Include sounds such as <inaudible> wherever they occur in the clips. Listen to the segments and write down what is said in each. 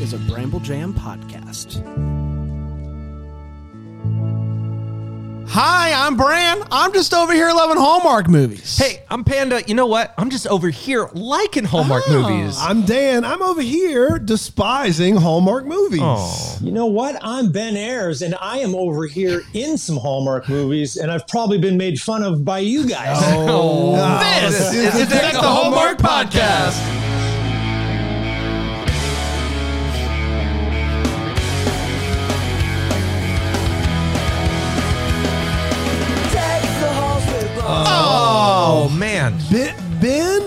is a Bramble Jam podcast. Hi, I'm Bran. I'm just over here loving Hallmark movies. Hey, I'm Panda. You know what? I'm just over here liking Hallmark Oh. movies. I'm Dan. I'm over here despising Hallmark movies. Oh. You know what? I'm Ben Ayres, and I am over here in some Hallmark movies, and I've probably been made fun of by you guys. Oh, <laughs> oh this is the Deck the Hallmark podcast. Ben, we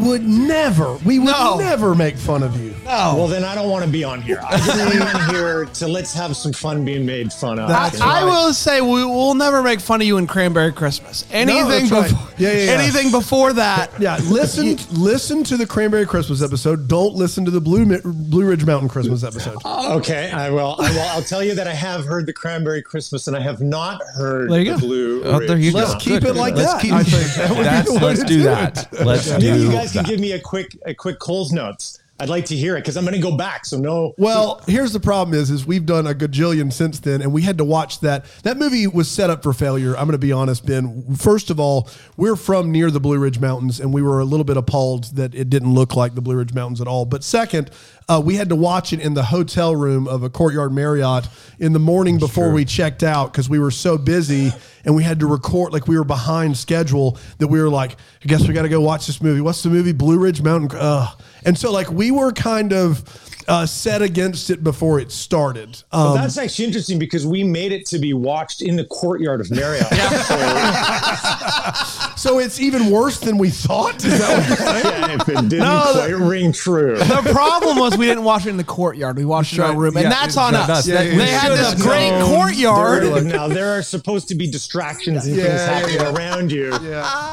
would never, we would No. never make fun of you. Well, then I don't want to be on here. I just came in here to let's have some fun being made fun of. That's I will say we will never make fun of you in Cranberry Christmas. Anything that's right. before, Yeah, yeah, yeah. anything before that. <laughs> Yeah, listen, listen to the Cranberry Christmas episode. Don't listen to the Blue Mi- Blue Ridge Mountain Christmas episode. <laughs> Okay, I will. I will. I'll tell you that I have heard the Cranberry Christmas, and I have not heard There you the go. Blue. Oh, there you Ridge. go. Let's keep it like Let's that. keep- I think that would be the way let's to do do that. it. Let's Maybe do you guys can that. give me a quick, a quick Coles notes. I'd like to hear it because I'm going to go back. So no. Well, here's the problem: is is we've done a gajillion since then, and we had to watch that. That movie was set up for failure. I'm going to be honest, Ben. First of all, we're from near the Blue Ridge Mountains, and we were a little bit appalled that it didn't look like the Blue Ridge Mountains at all. But second, uh, we had to watch it in the hotel room of a Courtyard Marriott in the morning before we checked out because we were so busy and we had to record like we were behind schedule that we were like, I guess we got to go watch this movie. What's the movie? Blue Ridge Mountain. Ugh. And so like we were kind of uh, set against it before it started. Um, That's actually interesting because we made it to be watched in the courtyard of Marriott. <laughs> so it's even worse than we thought. Is that what you're saying? yeah, if it didn't No, quite ring true. The problem was we didn't watch it in the courtyard. We watched it in our right. room, and Yeah, that's on us. us. Yeah, yeah, they had this great known. courtyard. There- now there are supposed to be distractions and Yeah, things yeah, happening yeah. around you.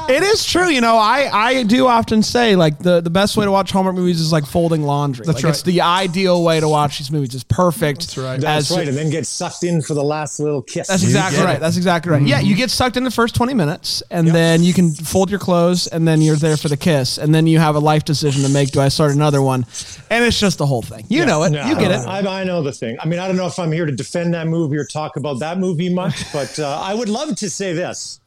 It is true, you know. I, I do often say like the, the best way to watch Hallmark movies is like folding laundry. That's like right. it's the ideal way to watch these movies. It's perfect. That's right. That's right, and then get sucked in for the last little kiss. That's exactly right. That's exactly right. Yeah, you get sucked in the first 20 minutes and then you can fold your clothes and then you're there for the kiss and then you have a life decision to make. Do I start another one? And it's just the whole thing. You know it. No, you get it. I, I know the thing. I mean, I don't know if I'm here to defend that movie or talk about that movie much, but uh, I would love to say this.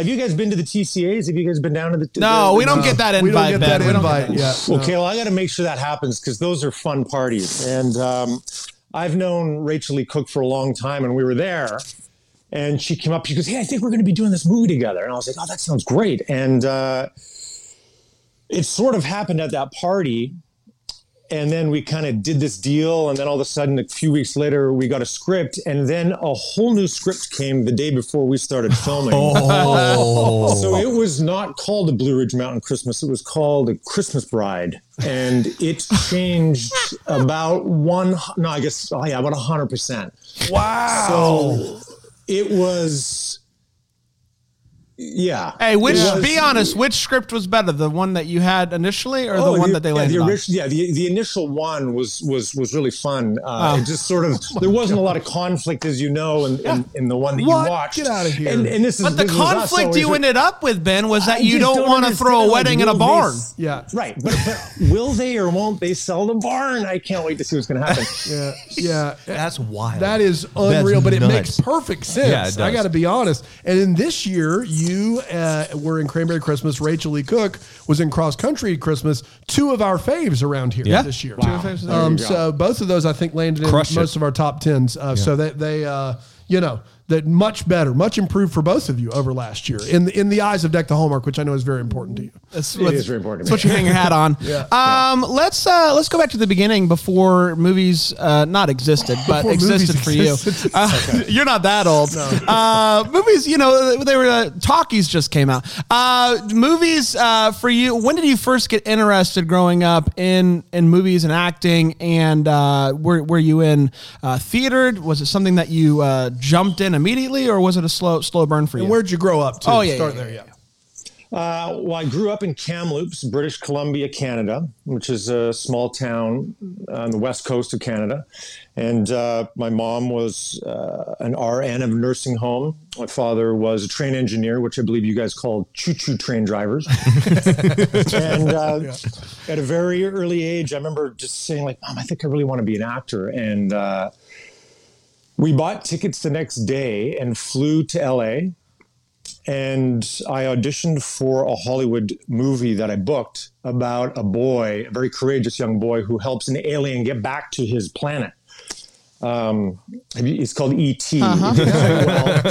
Have you guys been to the TCAs? Have you guys been down to the? no, the- we don't get that invite. we don't get Ben. that We don't get invite. Yeah. Okay, well, I got to make sure that happens because those are fun parties. And um, I've known Rachael Leigh Cook for a long time, and we were there. And she came up. She goes, "Hey, I think we're going to be doing this movie together." And I was like, "Oh, that sounds great." And uh, it sort of happened at that party. And then we kind of did this deal, and then all of a sudden, a few weeks later, we got a script, and then a whole new script came the day before we started filming. <laughs> oh. So it was not called a Blue Ridge Mountain Christmas. It was called a Christmas Bride, and it changed about one. No, I guess oh yeah, about hundred percent. Wow. So it was, yeah. Hey, which was- be honest, which script was better, the one that you had initially, or Oh, the one that they yeah, landed the on? original, yeah, the, the initial one was was was really fun. Uh, It just sort of <laughs> there wasn't a lot of conflict, as you know, in, in, in the one that What? you watched. Get out of here. And, and this is But the this was us conflict you ended up with, Ben, was that I you don't, don't want to throw a understand, like, wedding in a will they barn. s- Yeah. Right, but, but will they or won't they sell the barn? I can't wait to see what's going to happen. <laughs> Yeah. Yeah. That's wild. That is That's unreal, but it makes perfect sense. Yeah, I got to be honest. And in this year, you uh, were in Cranberry Christmas. Rachael Leigh Cook was in Cross Country Christmas. Two of our faves around here Yeah. this year. Two of faves. Um, so both of those, I think, landed in Crushed it. most of our top tens. Uh, So they, they uh, you know, that much better, much improved for both of you over last year in the, in the eyes of Deck the Hallmark, which I know is very important to you. That's It is very important. That's what you hang your hat on. <laughs> Yeah. Um, let's uh, let's go back to the beginning before movies uh, not existed, but Before existed movies for you. existed. <laughs> Uh, You're not that old. Uh, movies, you know, they were uh, talkies just came out. Uh, movies uh, for you. When did you first get interested growing up in in movies and acting? And uh, were were you in uh, theater? Was it something that you uh, jumped in immediately, or was it a slow slow burn for you? And where'd you grow up to? Oh, yeah, Start yeah, there, yeah, yeah. Uh, well, I grew up in Kamloops, British Columbia, Canada, which is a small town on the west coast of Canada. And uh, my mom was uh, an RN of a nursing home. My father was a train engineer, which I believe you guys call choo choo train drivers. <laughs> and uh, yeah. at a very early age, I remember just saying, like, Mom, I think I really want to be an actor. And uh, we bought tickets the next day and flew to LA and I auditioned for a Hollywood movie that I booked about a boy, a very courageous young boy who helps an alien get back to his planet. Um, it's called E.T. Uh-huh. well.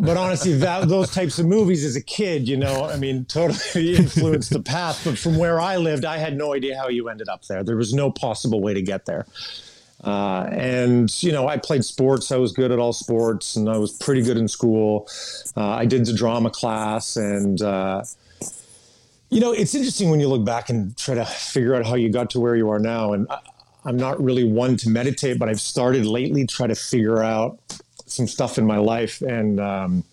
<laughs> but honestly, that, those types of movies as a kid, you know, I mean, totally <laughs> influenced the path. But from where I lived, I had no idea how you ended up there. There was no possible way to get there. Uh, and you know, I played sports. I was good at all sports, and I was pretty good in school. Uh, I did the drama class, and uh, you know, it's interesting when you look back and try to figure out how you got to where you are now. And I, I'm not really one to meditate, but I've started lately try to figure out some stuff in my life. And um,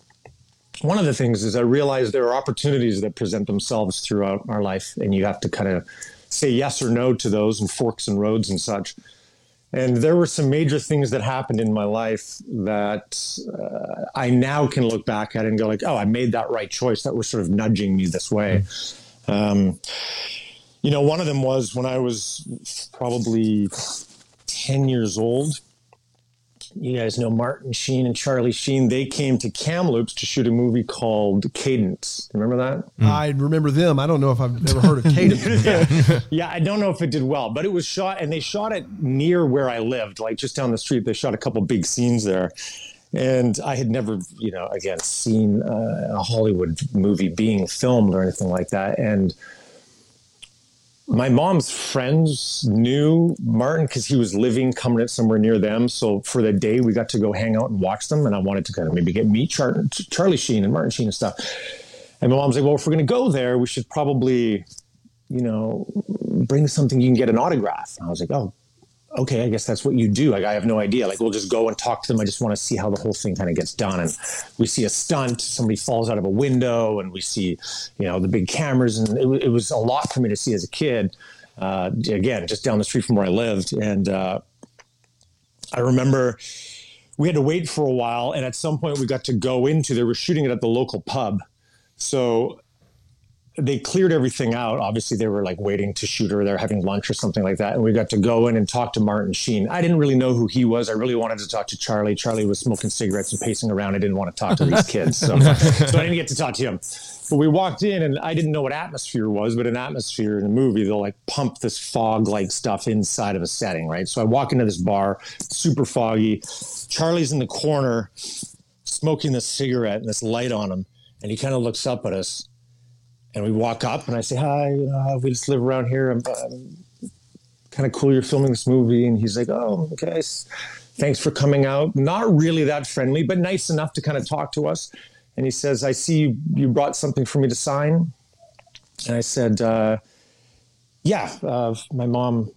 one of the things is I realize there are opportunities that present themselves throughout our life, and you have to kind of say yes or no to those, and forks and roads and such. And there were some major things that happened in my life that uh, I now can look back at and go like, oh, I made that right choice. That was sort of nudging me this way. Um, you know, one of them was when I was probably 10 years old you guys know Martin Sheen and Charlie Sheen. They came to Kamloops to shoot a movie called Cadence. Remember that? Mm. I remember them. I don't know if I've ever heard of <laughs> Cadence. yeah. <laughs> yeah, I don't know if it did well, but it was shot, and they shot it near where I lived, like just down the street. They shot a couple big scenes there. And I had never, you know, again, seen uh, a Hollywood movie being filmed or anything like that. And my mom's friends knew Martin because he was living coming in somewhere near them. So for the day, we got to go hang out and watch them. And I wanted to kind of maybe get meet Char- Charlie Sheen and Martin Sheen and stuff. And my mom's like, well, if we're going to go there, we should probably, you know, bring something you can get an autograph. And I was like, oh, okay, I guess that's what you do. Like, I have no idea. Like, we'll just go and talk to them. I just want to see how the whole thing kind of gets done. And we see a stunt, somebody falls out of a window, and we see, you know, the big cameras. And it, it was a lot for me to see as a kid. Uh, again, just down the street from where I lived. And uh, I remember we had to wait for a while. And at some point, we got to go into, they were shooting it at the local pub. So they cleared everything out. Obviously, they were like waiting to shoot or they're having lunch or something like that. And we got to go in and talk to Martin Sheen. I didn't really know who he was. I really wanted to talk to Charlie. Charlie was smoking cigarettes and pacing around. I didn't want to talk to these kids. So, <laughs> so I didn't get to talk to him. But we walked in and I didn't know what atmosphere was, but an atmosphere in a movie, they'll like pump this fog like stuff inside of a setting, right? So I walk into this bar, super foggy. Charlie's in the corner smoking this cigarette and this light on him. And he kind of looks up at us and we walk up and I say, hi, uh, we just live around here. I'm, I'm kind of cool you're filming this movie. And he's like, oh, okay. Thanks for coming out. Not really that friendly, but nice enough to kind of talk to us. And he says, I see you, you brought something for me to sign. And I said, uh, yeah, uh, my mom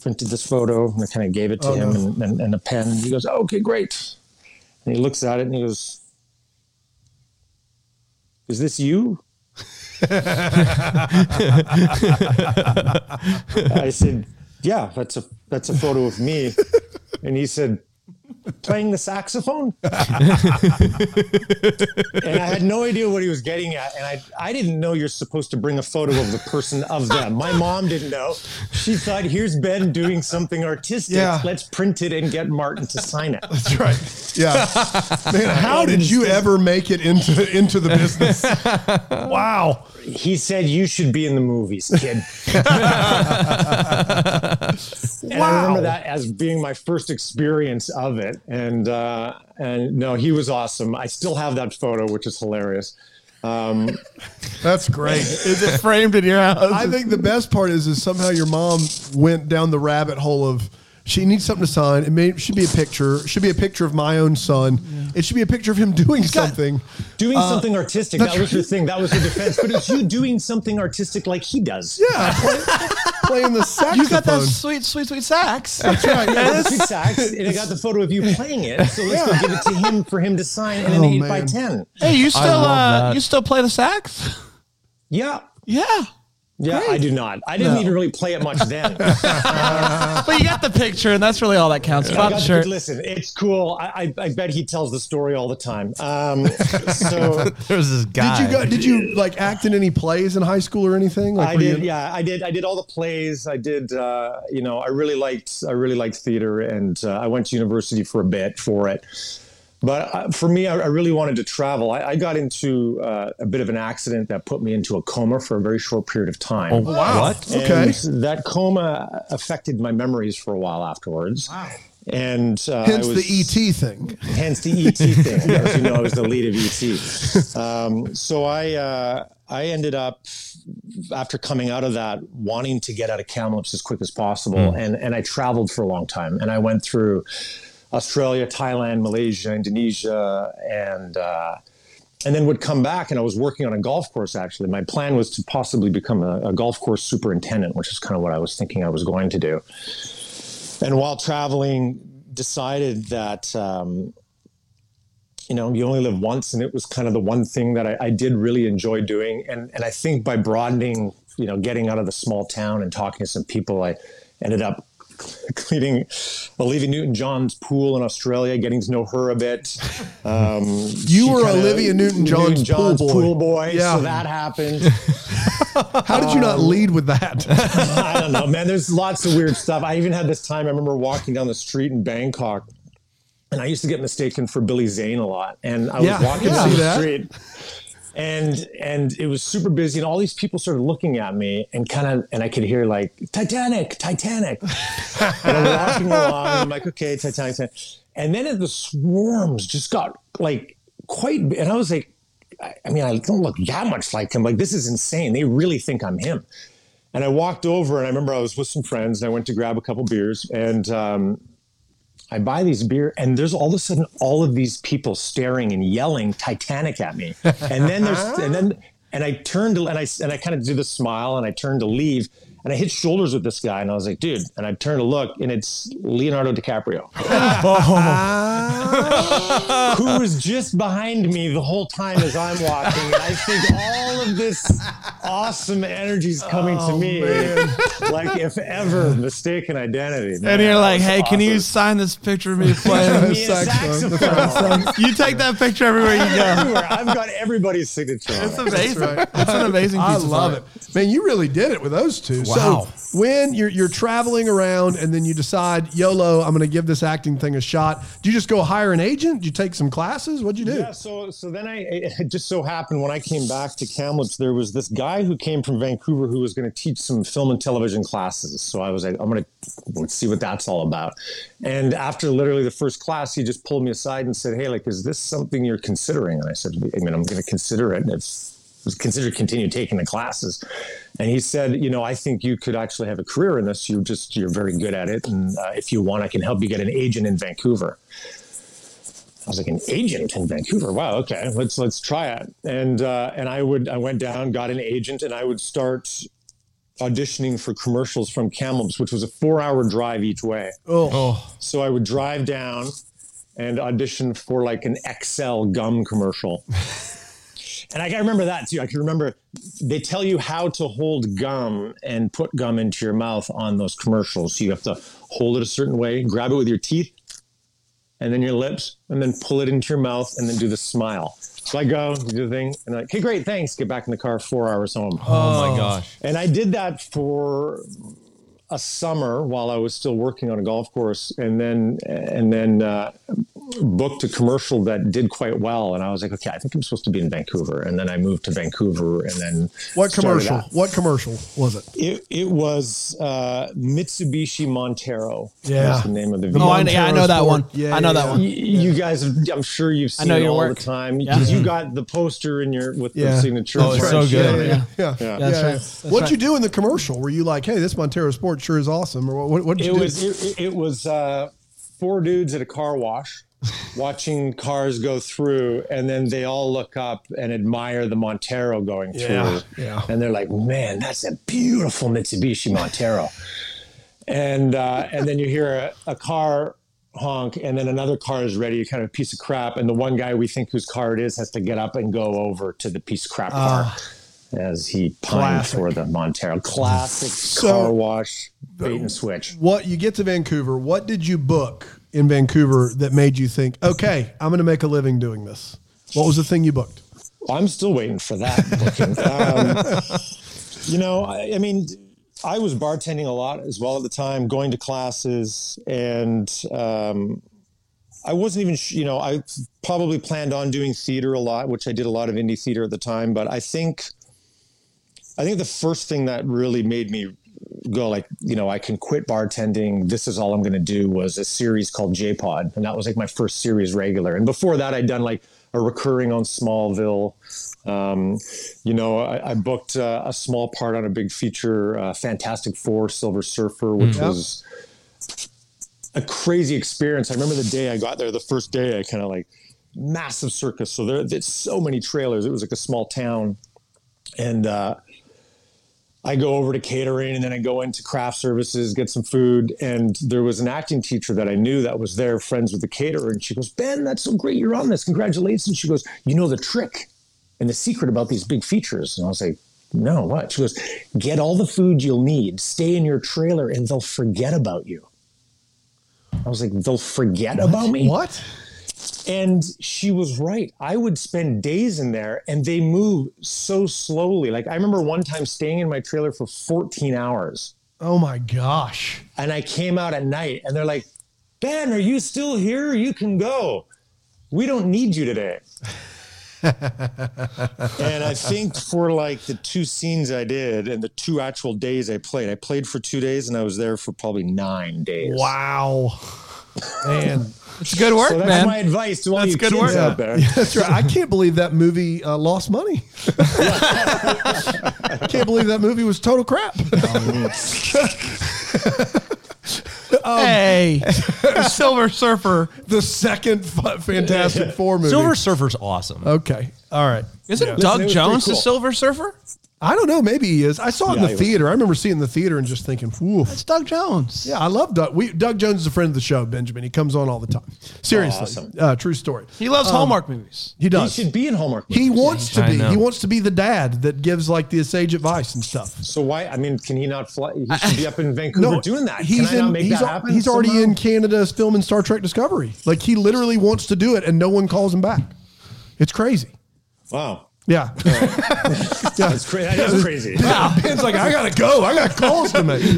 printed this photo and I kind of gave it to oh, him no. and, and, and, a pen. And he goes, oh, okay, great. And he looks at it and he goes, is this you? I said, "Yeah, that's a that's a photo of me." And he said, playing the saxophone. <laughs> and I had no idea what he was getting at. And I, I didn't know you're supposed to bring a photo of the person of them. My mom didn't know. She thought, here's Ben doing something artistic. Yeah. Let's print it and get Martin to sign it. That's right. Yeah. <laughs> Man, how did you ever make it into, into the business? <laughs> Wow. He said, you should be in the movies, kid. and wow. I remember that as being my first experience of it it. And uh, and no, he was awesome. I still have that photo, which is hilarious. Um, <laughs> That's great. is it framed in your house? I think the best part is is somehow your mom went down the rabbit hole of she needs something to sign. It may should be a picture. It should be a picture of my own son. Yeah. It should be a picture of him doing something. Doing uh, something artistic. That was her thing. That was her defense. But it's you doing something artistic like he does. Yeah. <laughs> playing the saxophone. You got that sweet, sweet, sweet sax. That's right. Yeah, Yeah, sweet sax, and I got the photo of you playing it. So let's go give it to him for him to sign in an Oh, eight by ten. Hey, you still uh, you still play the sax? Yeah, Yeah. Yeah, I do not. I didn't even really play it much <laughs> then. <laughs> But you got the picture, and that's really all that counts. I Bought got the shirt. listen, it's cool. I, I, I bet he tells the story all the time. Um, <laughs> so There's this guy. Did you go? Did you like act in any plays in high school or anything? Like, I did, you- yeah, I did. I did all the plays. I did, uh, you know, I really liked, I really liked theater, and uh, I went to university for a bit for it. But uh, for me, I, I really wanted to travel. I, I got into uh, a bit of an accident that put me into a coma for a very short period of time. Oh, wow. What? Okay. And that coma affected my memories for a while afterwards. Wow. And uh, Hence I was, the ET thing. hence the ET thing. <laughs> As you know, I was the lead of ET. Um, so I uh, I ended up after coming out of that wanting to get out of Kamloops as quick as possible, and and I traveled for a long time, and I went through Australia, Thailand, Malaysia, Indonesia, and. Uh, and then would come back and I was working on a golf course actually. My plan was to possibly become a, a golf course superintendent, which is kind of what I was thinking I was going to do. And while traveling, decided that um, you know you only live once, and it was kind of the one thing that I, I did really enjoy doing. And and I think by broadening, you know, getting out of the small town and talking to some people, I ended up <laughs> cleaning Olivia Newton John's pool in Australia, getting to know her a bit. Um, You were Olivia Newton-John's pool boy. pool boy. Yeah. So that happened. <laughs> How did you not Um, lead with that? <laughs> I don't know, man. There's lots of weird stuff. I even had this time. I remember walking down the street in Bangkok, and I used to get mistaken for Billy Zane a lot. And I was Yeah, walking yeah. down the that? street, and and it was super busy, and all these people started looking at me, and kind of, and I could hear like Titanic, Titanic. <laughs> and I'm walking along, and I'm like, okay, Titanic, Titanic. and then the swarms just got like quite, and I was like. I mean, I don't look that much like him. Like, this is insane. They really think I'm him. And I walked over, and I remember I was with some friends, and I went to grab a couple beers, and um, I buy these beer, and there's all of a sudden all of these people staring and yelling Titanic at me, and then there's and then and I turned to and I and I kind of do the smile, and I turned to leave, and I hit shoulders with this guy, and I was like, dude, and I turned to look, and it's Leonardo DiCaprio, <laughs> who was just behind me the whole time as I'm walking, and I think all of this awesome energy is coming to oh, me, like if ever mistaken identity. And you're like, was hey, can you sign this picture of me playing? Me Saxophone. saxophone. you take that picture everywhere you go. Everywhere. I've got everybody's signature. on It's it. amazing. It's an amazing piece I love art. it, man. You really did it with those two. Wow. So when you're you're traveling around and then you decide, YOLO, I'm going to give this acting thing a shot. Do you just go hire an agent? Do you take some classes? What'd you do? Yeah, so so then I it just so happened when I came back to Kamloops, there was this guy who came from Vancouver who was going to teach some film and television classes. So I was like, I'm going to let's see what that's all about. And after literally the first class, he just pulled me aside and said, Hey, like, is this something you're considering? And I said, I mean, I'm going to consider it. And if consider continue taking the classes. And he said, you know, I think you could actually have a career in this. You just you're very good at it, and uh, if you want, I can help you get an agent in Vancouver. I was like, an agent in Vancouver. Wow. Okay, let's let's try it. And uh, and I would I went down, got an agent, and I would start auditioning for commercials from Kamloops, which was a four-hour drive each way. Oh, So I would drive down and audition for like an Excel gum commercial. <laughs> and I can remember that too. I can remember they tell you how to hold gum and put gum into your mouth on those commercials. So you have to hold it a certain way, grab it with your teeth and then your lips, and then pull it into your mouth and then do the smile. So I go, do the thing, and I'm like, hey, great, thanks. Get back in the car, four hours home. Oh my gosh. And I did that for a summer while I was still working on a golf course, and then and then uh, booked a commercial that did quite well. And I was like, okay, I think I'm supposed to be in Vancouver. And then I moved to Vancouver, and then what commercial? out. What commercial was it? It, it was uh, Mitsubishi Montero. Yeah. was the name of the Oh. I, yeah, I know that one. Yeah, I know yeah, that yeah. one. Y- You guys, have, I'm sure you've seen know it all work. the time Yeah. because you got the poster in your with Yeah. the signature. Oh, it's Right. so good. Yeah, yeah, yeah. Yeah. That's right. That's What'd right. you do in the commercial? Were you like, hey, this Montero Sport sure is awesome? Or what, what did you It do? was it, it was uh, four dudes at a car wash. watching cars go through, and then they all look up and admire the Montero going through. Yeah, yeah. And they're like, "Man, that's a beautiful Mitsubishi Montero." and uh, and then you hear a, a car honk, and then another car is ready, kind of a piece of crap, and the one guy we think whose car it is has to get up and go over to the piece of crap car. As he pined for the Montero. Classic So- car wash, bait and switch. What you get to Vancouver? What did you book in Vancouver that made you think, okay, I'm going to make a living doing this? What was the thing you booked? I'm still waiting for that booking. <laughs> Um, you know, I, I mean, I was bartending a lot as well at the time, going to classes, and um, I wasn't even, sh- you know, I probably planned on doing theater a lot, which I did a lot of indie theater at the time. But I think, I think the first thing that really made me go like, you know, I can quit bartending. This is all I'm going to do was a series called jPod, and that was like my first series regular. And before that, I'd done like a recurring on Smallville. Um, you know, I, I booked uh, a small part on a big feature, uh, Fantastic Four, Silver Surfer, which Yep. was a crazy experience. I remember the day I got there, the first day, I kind of like massive circus. So there, there's so many trailers. It was like a small town, and uh, I go over to catering, and then I go into craft services, get some food, and there was an acting teacher that I knew that was there, friends with the caterer, and she goes, "Ben, that's so great, you're on this. Congratulations!" She goes, "You know the trick and the secret about these big features?" And I was like. No, what? She goes, get all the food you'll need, stay in your trailer, and they'll forget about you. I was like, they'll forget about me? What? And she was right. I would spend days in there and they move so slowly. Like I remember one time staying in my trailer for 14 hours Oh my gosh. and I came out at night and they're like, Ben, are you still here? You can go. We don't need you today. <laughs> and I think for like the two scenes I did and the two actual days I played, I played for two days and I was there for probably nine days. Wow. Man, It's good work, So that's man. my advice to all That's you good kids work. out there. that's right. I can't believe that movie uh, lost money. I <laughs> can't believe that movie was total crap. <laughs> hey, Silver Surfer. the second f- Fantastic Four movie. Silver Surfer's awesome. Okay. All right. Isn't Yeah. Doug It was Jones pretty the cool. Silver Surfer? I don't know. Maybe he is. I saw it in Yeah, the he was. theater. I remember seeing it in the theater and just thinking, "Woof." It's Doug Jones. Yeah, I love Doug. We, Doug Jones is a friend of the show, Benjamin. He comes on all the time. Seriously, Awesome. uh, true story. He loves Hallmark movies. He He does. He, should be in Hallmark. He movies. wants to I be. know. He wants to be the dad that gives like the sage advice and stuff. So why? I mean, can he not fly? He should be up in <laughs> Vancouver doing that. He's can I not in. make he's that al- happen? he's already somehow? in Canada filming Star Trek Discovery. Like he literally wants to do it, and no one calls him back. It's crazy. Wow, <laughs> Yeah. that's crazy. That is crazy. <laughs> Yeah, Ben's like, I gotta go. I got calls to make. <laughs>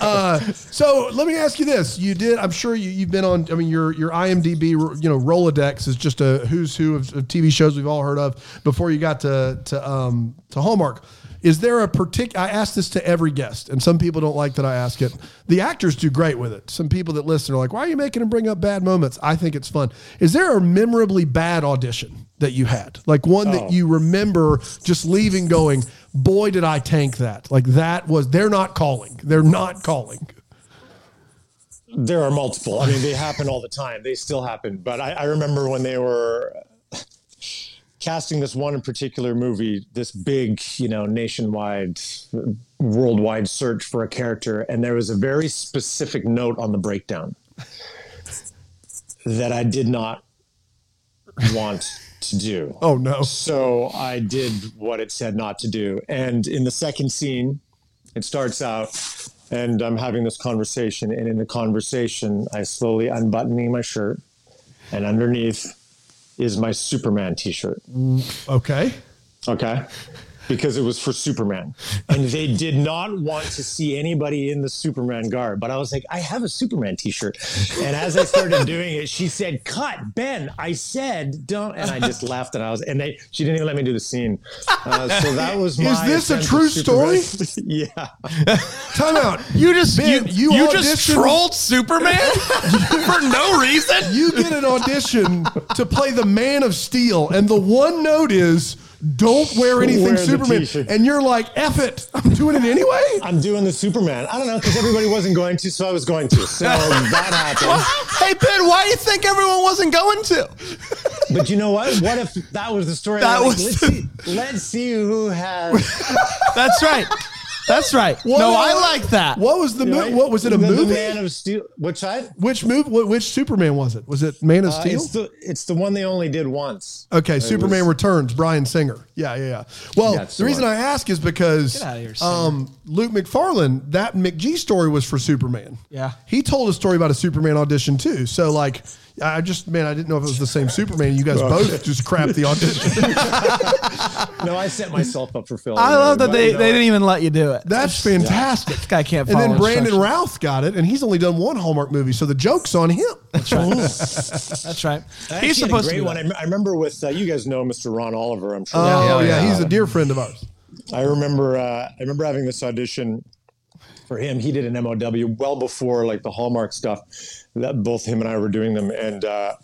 Uh, so let me ask you this: You did? I'm sure you, you've been on. I mean, your your IMDb, you know, Rolodex is just a who's who of, of TV shows we've all heard of before you got to to um, to Hallmark. Is there a particular? I ask this to every guest, and some people don't like that I ask it. The actors do great with it. Some people that listen are like, "Why are you making them bring up bad moments?" I think it's fun. Is there a memorably bad audition that you had, like one that Oh. you remember just leaving, going, "Boy, did I tank that!" Like that was. They're not calling. They're not calling. There are multiple. I mean, they happen all the time. They still happen. But I, I remember when they were casting this one in particular movie, this big, you know, nationwide, worldwide search for a character, and there was a very specific note on the breakdown that I did not want to do. Oh no! So I did what it said not to do. And in the second scene, it starts out, and I'm having this conversation. And in the conversation, I slowly unbuttoning my shirt, and underneath is my Superman t shirt. Okay. Okay. Because it was for Superman. And they did not want to see anybody in the Superman garb. But I was like, I have a Superman t shirt. And as I started doing it, she said, Cut, Ben. I said, don't. And I just laughed and I was, and they, she didn't even let me do the scene. Uh, so that was my. Is this a true story? <laughs> Yeah. Time out. You just Ben, you you you, just auditioned- trolled Superman <laughs> for no reason. You get an audition to play the Man of Steel, and the one note is don't wear anything Wear Superman. And you're like, F it. I'm doing it anyway. I'm doing the Superman. I don't know because everybody wasn't going to, so I was going to. So <laughs> that happened. hey Ben, why do you think everyone wasn't going to? But you know what? What if that was the story? That Like, was let's, the- see, let's see who has. <laughs> That's right. That's right. no, I like that. What was the mo- what was it a The- the movie? Man of Steel. Which side? which movie? Which Superman was it? Was it Man of Uh, Steel? it's the it's the one they only did once. Okay, Superman was- Returns, Bryan Singer. Yeah, yeah, yeah. Well, That's the the reason one. I ask is because here, um, Luke Macfarlane, that McGee story was for Superman. Yeah. He told a story about a Superman audition too. So, like, I just, man, I didn't know if it was the same Superman. You guys both just crapped the audition. <laughs> No, I set myself up for failure. I love that they, they didn't even let you do it. That's fantastic. This guy can't And follow then Brandon instructions. Routh got it, and he's only done one Hallmark movie, so the joke's on him. That's right. I He's supposed a to great do one. that. I, m- I remember with uh, you guys know Mr. Ron Oliver. I'm sure. Oh, Yeah, yeah, yeah. he's a dear friend of ours. I remember uh, I remember having this audition for him. He did an MOW well before like the Hallmark stuff. That both him and I were doing them, and uh,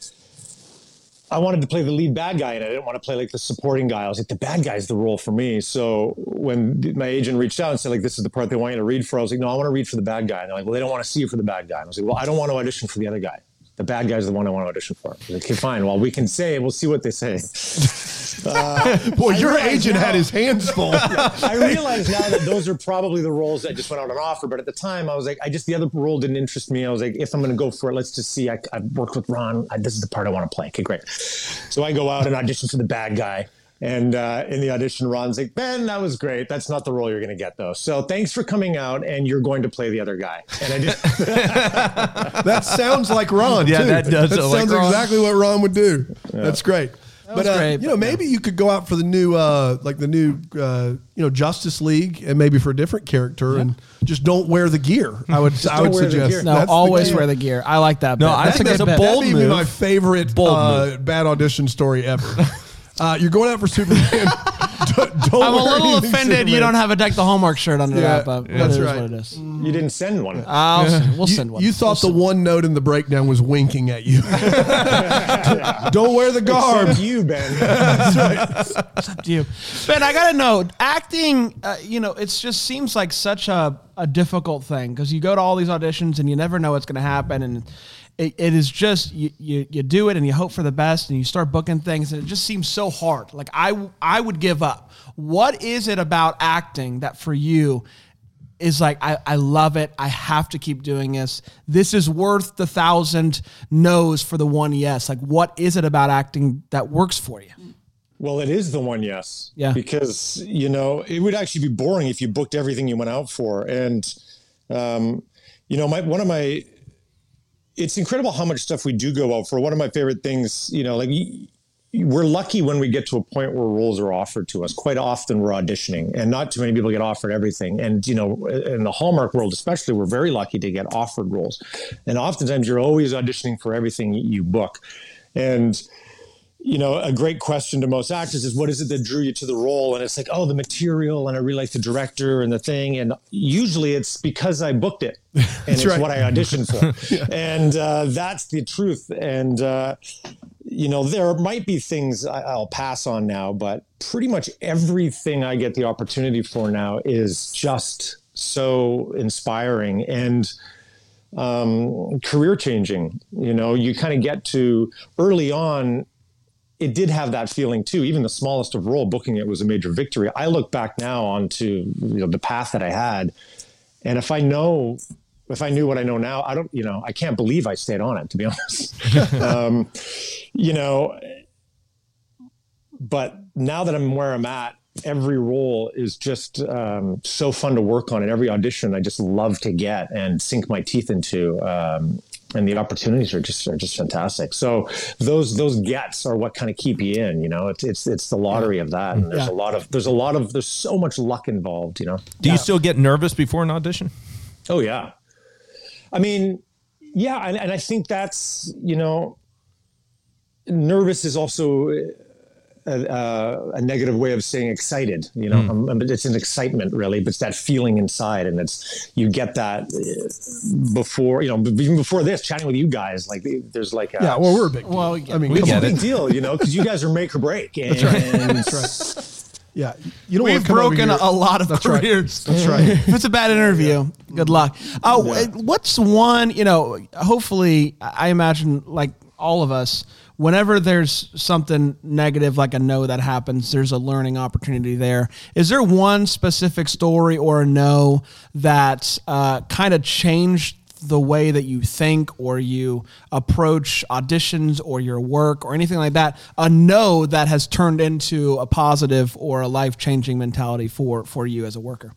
I wanted to play the lead bad guy, and I didn't want to play like the supporting guy. I was like, the bad guy's the role for me. So when my agent reached out and said like, this is the part they want you to read for, I was like, no, I want to read for the bad guy. And they're like, well, they don't want to see you for the bad guy. And I was like, well, I don't want to audition for the other guy. The bad guy's the one I want to audition for. Like, okay, fine. Well, we can say, we'll see what they say. <laughs> Uh, Boy, your agent now- had his hands full. <laughs> I realize now that those are probably the roles that just went out on offer. But at the time, I was like, I just the other role didn't interest me. I was like, if I'm going to go for it, let's just see. I, I've worked with Ron. I, this is the part I want to play. Okay, great. So I go out and audition for the bad guy. And uh, in the audition, Ron's like, Ben, that was great. That's not the role you're going to get, though. So thanks for coming out, and you're going to play the other guy. And I just, <laughs> That sounds like Ron. Yeah, too. that does That sound like sounds Ron. exactly what Ron would do. That's great. but was uh, great, you know, but maybe you could go out for the new, uh, like the new, uh, you know, Justice League, and maybe for a different character, and just don't wear the gear. I would, I would don't suggest. No, That's always game. wear the gear. I like that. No, bit. I that's think a that's a bit. bold That'd be move. my favorite Bold uh, move. bad audition story ever. <laughs> uh, you're going out for Superman. <laughs> don't, don't I'm a little anything offended you don't have a deck the Hallmark shirt under Yeah, that, but that's it is right. what it is. you didn't send one. I'll send, we'll You, send one. you thought the one note in the breakdown was winking at you. <laughs> <laughs> don't wear the garb. Except you, Ben. That's up to you. Ben, I gotta know, acting. Uh, you know, it just seems like such a, a difficult thing because you go to all these auditions and you never know what's gonna happen, and it, it is just you, you you do it and you hope for the best and you start booking things and it just seems so hard. Like I I would give up. What is it about acting that for you? Is like I, I love it. I have to keep doing this. This is worth the thousand no's for the one yes. Like, what is it about acting that works for you? Well, it is the one yes. Yeah. Because, you know, it would actually be boring if you booked everything you went out for. And, um, you know, my one of my, it's incredible how much stuff we do go out for. One of my favorite things, you know, like we're lucky when we get to a point where roles are offered to us. Quite often we're auditioning, and not too many people get offered everything. And you know, in the Hallmark world, especially, we're very lucky to get offered roles. And oftentimes you're always auditioning for everything you book. And you know, a great question to most actors is what is it that drew you to the role? And it's like, oh, the material, and I really like the director and the thing. And usually it's because I booked it <laughs> and it's right. what I auditioned for. <laughs> And uh, that's the truth. And, uh, you know, there might be things I- I'll pass on now, but pretty much everything I get the opportunity for now is just so inspiring and um, career changing. You know, you kind of get to early on, it did have that feeling too. Even the smallest of role, booking it was a major victory. I look back now onto you know the path that I had, and if I know, if I knew what I know now, I don't. You know, I can't believe I stayed on it. To be <laughs> honest, um, you know. But now that I'm where I'm at, every role is just um, so fun to work on, and every audition I just love to get and sink my teeth into. Um, and the opportunities are just are just fantastic. So those those gets are what kind of keep you in. You know, it's it's it's the lottery of that. And there's Yeah. a lot of there's a lot of there's so much luck involved. You know. Do you still get nervous before an audition? Oh yeah. I mean, yeah, and, and I think that's you know, nervous is also a, a, a negative way of saying excited. You know, um, it's an excitement really, but it's that feeling inside, and it's you get that uh, before you know, even before this, chatting with you guys, like there's like a, Yeah, well, we're a big. Deal. Well, I mean, we come it's a big deal, you know, because you guys are make or break, <laughs> and Yeah, you don't We've want to come over broken a lot of That's right. careers. That's right. <laughs> if it's a bad interview, good luck. Uh, What's one, you know, hopefully, I imagine like all of us, whenever there's something negative, like a no that happens, there's a learning opportunity there. Is there one specific story or a no that uh, kind of changed the way that you think or you approach auditions or your work or anything like that a no that has turned into a positive or a life-changing mentality for for you as a worker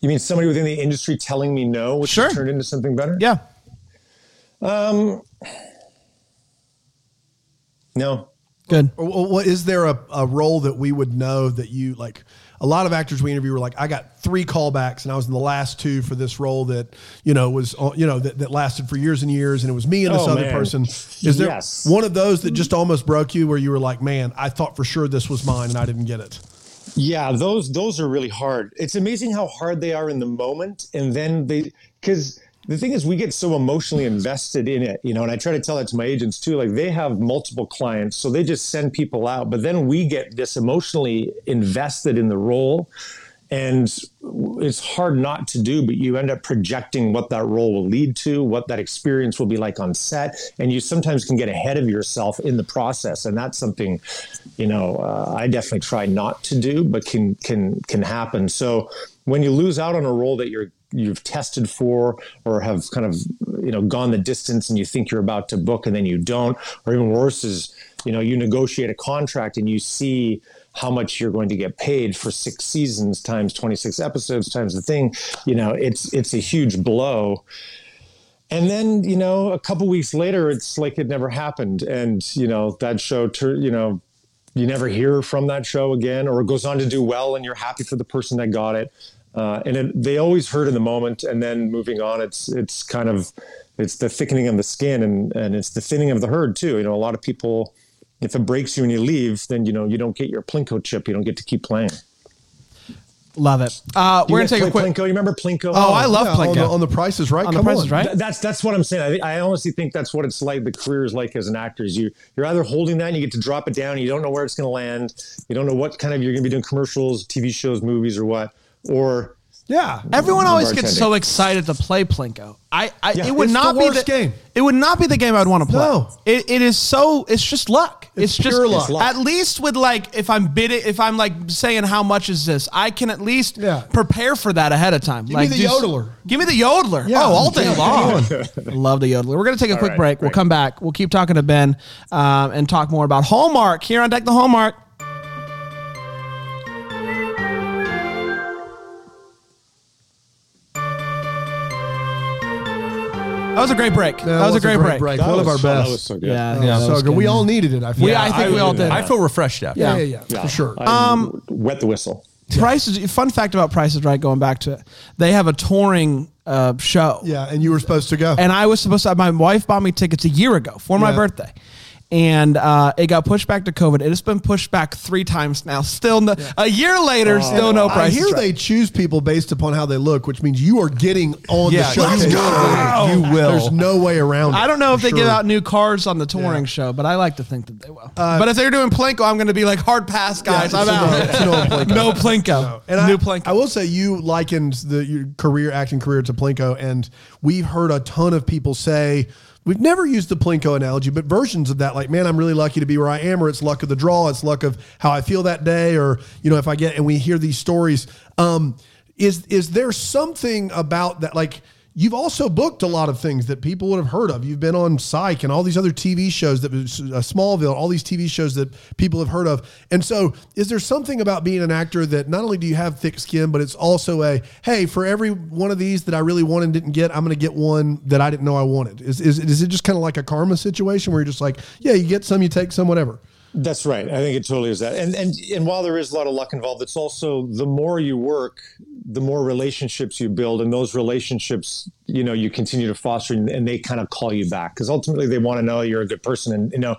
you mean somebody within the industry telling me no, which Sure. has turned into something better? yeah No, good Or, or what is there a, a role that we would know that you like? A lot of actors we interview were like, I got three callbacks, and I was in the last two for this role that you know was uh, you know that, that lasted for years and years, and it was me and this Oh, other man. person. Is there Yes. one of those that just almost broke you, where you were like, man, I thought for sure this was mine, and I didn't get it. Yeah, those those are really hard. It's amazing how hard they are in the moment, and then they because the thing is we get so emotionally invested in it, you know. And I try to tell that to my agents too. Like they have multiple clients, so they just send people out, but then we get this emotionally invested in the role, and it's hard not to do. But you end up projecting what that role will lead to, what that experience will be like on set, and you sometimes can get ahead of yourself in the process, and that's something you know uh, I definitely try not to do, but can can can happen. So when you lose out on a role that you're you've tested for or have kind of you know gone the distance and you think you're about to book and then you don't or even worse is you know you negotiate a contract and you see how much you're going to get paid for six seasons times 26 episodes times the thing you know it's it's a huge blow. And then you know a couple weeks later it's like it never happened. And you know that show tur- you know you never hear from that show again or it goes on to do well and you're happy for the person that got it uh, and it, they always hurt in the moment and then moving on it's it's kind of it's the thickening of the skin and and it's the thinning of the herd too you know a lot of people if it breaks you and you leave then you know you don't get your plinko chip you don't get to keep playing love it uh, we're gonna take a quick Plinko? you remember plinko Oh, I love Yeah, Plinko. on the, on the Price Is Right. on the Come Price Is Right Th- that's that's what I'm saying. I, I honestly think that's what it's like. The career is like as an actor. Is you you're either holding that and you get to drop it down. And you don't know where it's going to land. You don't know what kind of you're going to be doing commercials, TV shows, movies, or what. Or Yeah, Everyone always gets bartending. so excited to play Plinko. I, I Yeah, it would it's not the be the game. It would not be the game I'd want to play. No. it, it is so. It's just luck. It's, It's just pure luck. It's luck. At least with like, if I'm bidding, if I'm like saying how much is this, I can at least Yeah. prepare for that ahead of time. me like the do s- yodeler. Give me the yodeler. Yeah. oh, all day Yeah, long. <laughs> Love the yodeler. We're gonna take a quick right, break. We'll come back. We'll keep talking to Ben um, and talk more about Hallmark here on Deck the Hallmark. Was a great break. that, was, a great, break. That One of our was- best. that was so good. Yeah, Yeah, yeah, that so was good. We all needed it. I feel. We- I think we all did. I feel refreshed after. Yeah, yeah, yeah, for sure. Um, wet the whistle. Prices. Fun fact about Price Is Right. Going back to it, they have a touring uh, show. yeah, and you were supposed to go. And I was supposed to. My wife bought me tickets a year ago for my Yeah. birthday, and uh, it got pushed back to COVID. It has been pushed back three times now. Still, no, a year later, still no I hear they choose people based upon how they look, which means you are getting on Yeah, the show. let's go. You will. There's no way around it. I don't know if they give out new cars on the touring Yeah. show, but I like to think that they will. but if they're doing Plinko, I'm going to be like hard pass, guys. Yeah, I'm out. no- it's no Plinko. no Plinko. And new I, Plinko. I will say you likened the your career acting career to Plinko, and we've heard a ton of people say we've never used the Plinko analogy, but versions of that, like man, I'm really lucky to be where I am, or it's luck of the draw, it's luck of how I feel that day, or you know if I get and we hear these stories. Um, is is there something about that like? You've also booked a lot of things that people would have heard of. You've been on Psych and all these other TV shows that uh, Smallville, all these TV shows that people have heard of. And so, is there something about being an actor that not only do you have thick skin, but it's also a hey, for every one of these that I really wanted and didn't get, I'm going to get one that I didn't know I wanted. Is is, is it just kind of like a karma situation where you're just like, yeah, you get some, you take some, whatever. That's right. I think it totally is that. And and and while there is a lot of luck involved, it's also the more you work, the more relationships you build, and those relationships, you know, you continue to foster, and, and they kind of call you back because ultimately they want to know you're a good person, and you know.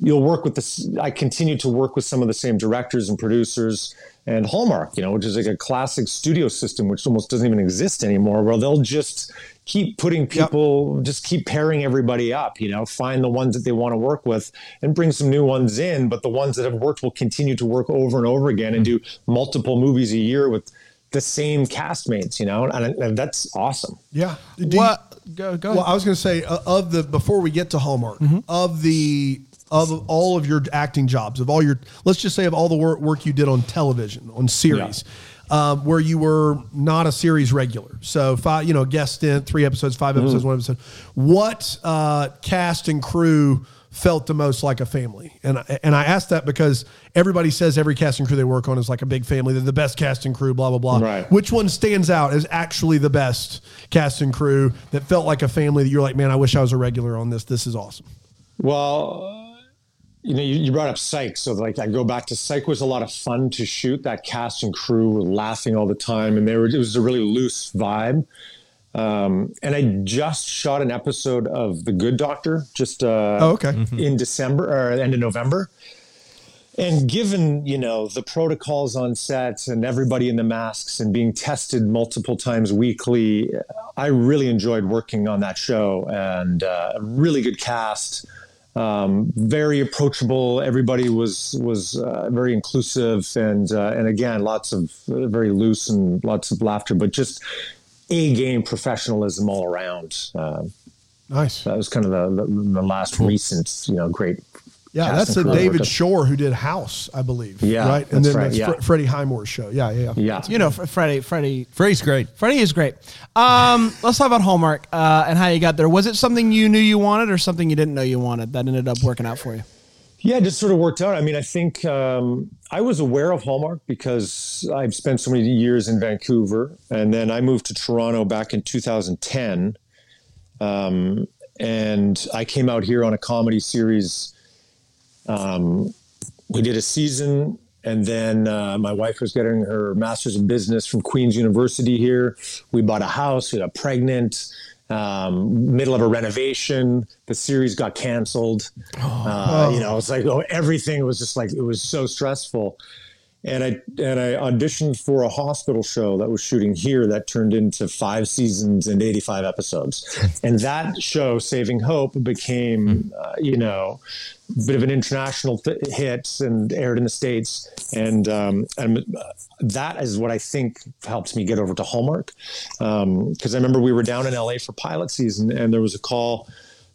You'll work with this. I continue to work with some of the same directors and producers and Hallmark, you know, which is like a classic studio system, which almost doesn't even exist anymore, where they'll just keep putting people, yep. just keep pairing everybody up, you know, find the ones that they want to work with and bring some new ones in. But the ones that have worked will continue to work over and over again and do multiple movies a year with the same castmates, you know, and, and that's awesome. Yeah. Do what? You, go, go well, I was going to say uh, of the before we get to Hallmark mm-hmm. of the of all of your acting jobs, of all your, let's just say of all the work, work you did on television, on series, yeah. um, where you were not a series regular. So five, you know, guest stint, three episodes, five episodes, mm. one episode. What uh, cast and crew felt the most like a family? And and I asked that because everybody says every cast and crew they work on is like a big family. They're the best cast and crew, blah blah blah. Right. Which one stands out as actually the best cast and crew that felt like a family that you're like, man, I wish I was a regular on this. This is awesome. Well you know, you, you, brought up Psych. So like I go back to Psych was a lot of fun to shoot. That cast and crew were laughing all the time, and they were it was a really loose vibe. Um, and I just shot an episode of The Good Doctor just uh, oh, okay. Mm-hmm. in December or end of November. And given you know the protocols on set and everybody in the masks and being tested multiple times weekly, I really enjoyed working on that show and uh, a really good cast um, very approachable. Everybody was was uh, very inclusive, and uh, and again, lots of uh, very loose and lots of laughter, but just a game professionalism all around. Uh, nice. That was kind of the, the, the last cool. recent, you know, great yeah, that's a David Shore who did House, I believe. Yeah, right. And then right, that's yeah. Freddie Highmore's show. Yeah, yeah, yeah. You know, Freddie, Freddie, Freddie's great. Freddie is great. Um, <laughs> let's talk about Hallmark uh, and how you got there. Was it something you knew you wanted, or something you didn't know you wanted that ended up working out for you? Yeah, it just sort of worked out. I mean, I think um, I was aware of Hallmark because I've spent so many years in Vancouver, and then I moved to Toronto back in 2010. Um, and I came out here on a comedy series um, we did a season, and then uh, my wife was getting her master's in business from Queen's University here. We bought a house. We got pregnant. Um, middle of a renovation. The series got canceled. Oh. <gasps> Uh, you know, it's like oh, everything was just like it was so stressful and I and I auditioned for a hospital show that was shooting here that turned into five seasons and 85 episodes. <laughs> and that show, Saving Hope, became uh, you know bit of an international th- hit and aired in the states. And um, and uh, that is what I think helped me get over to Hallmark because um, I remember we were down in LA for pilot season and there was a call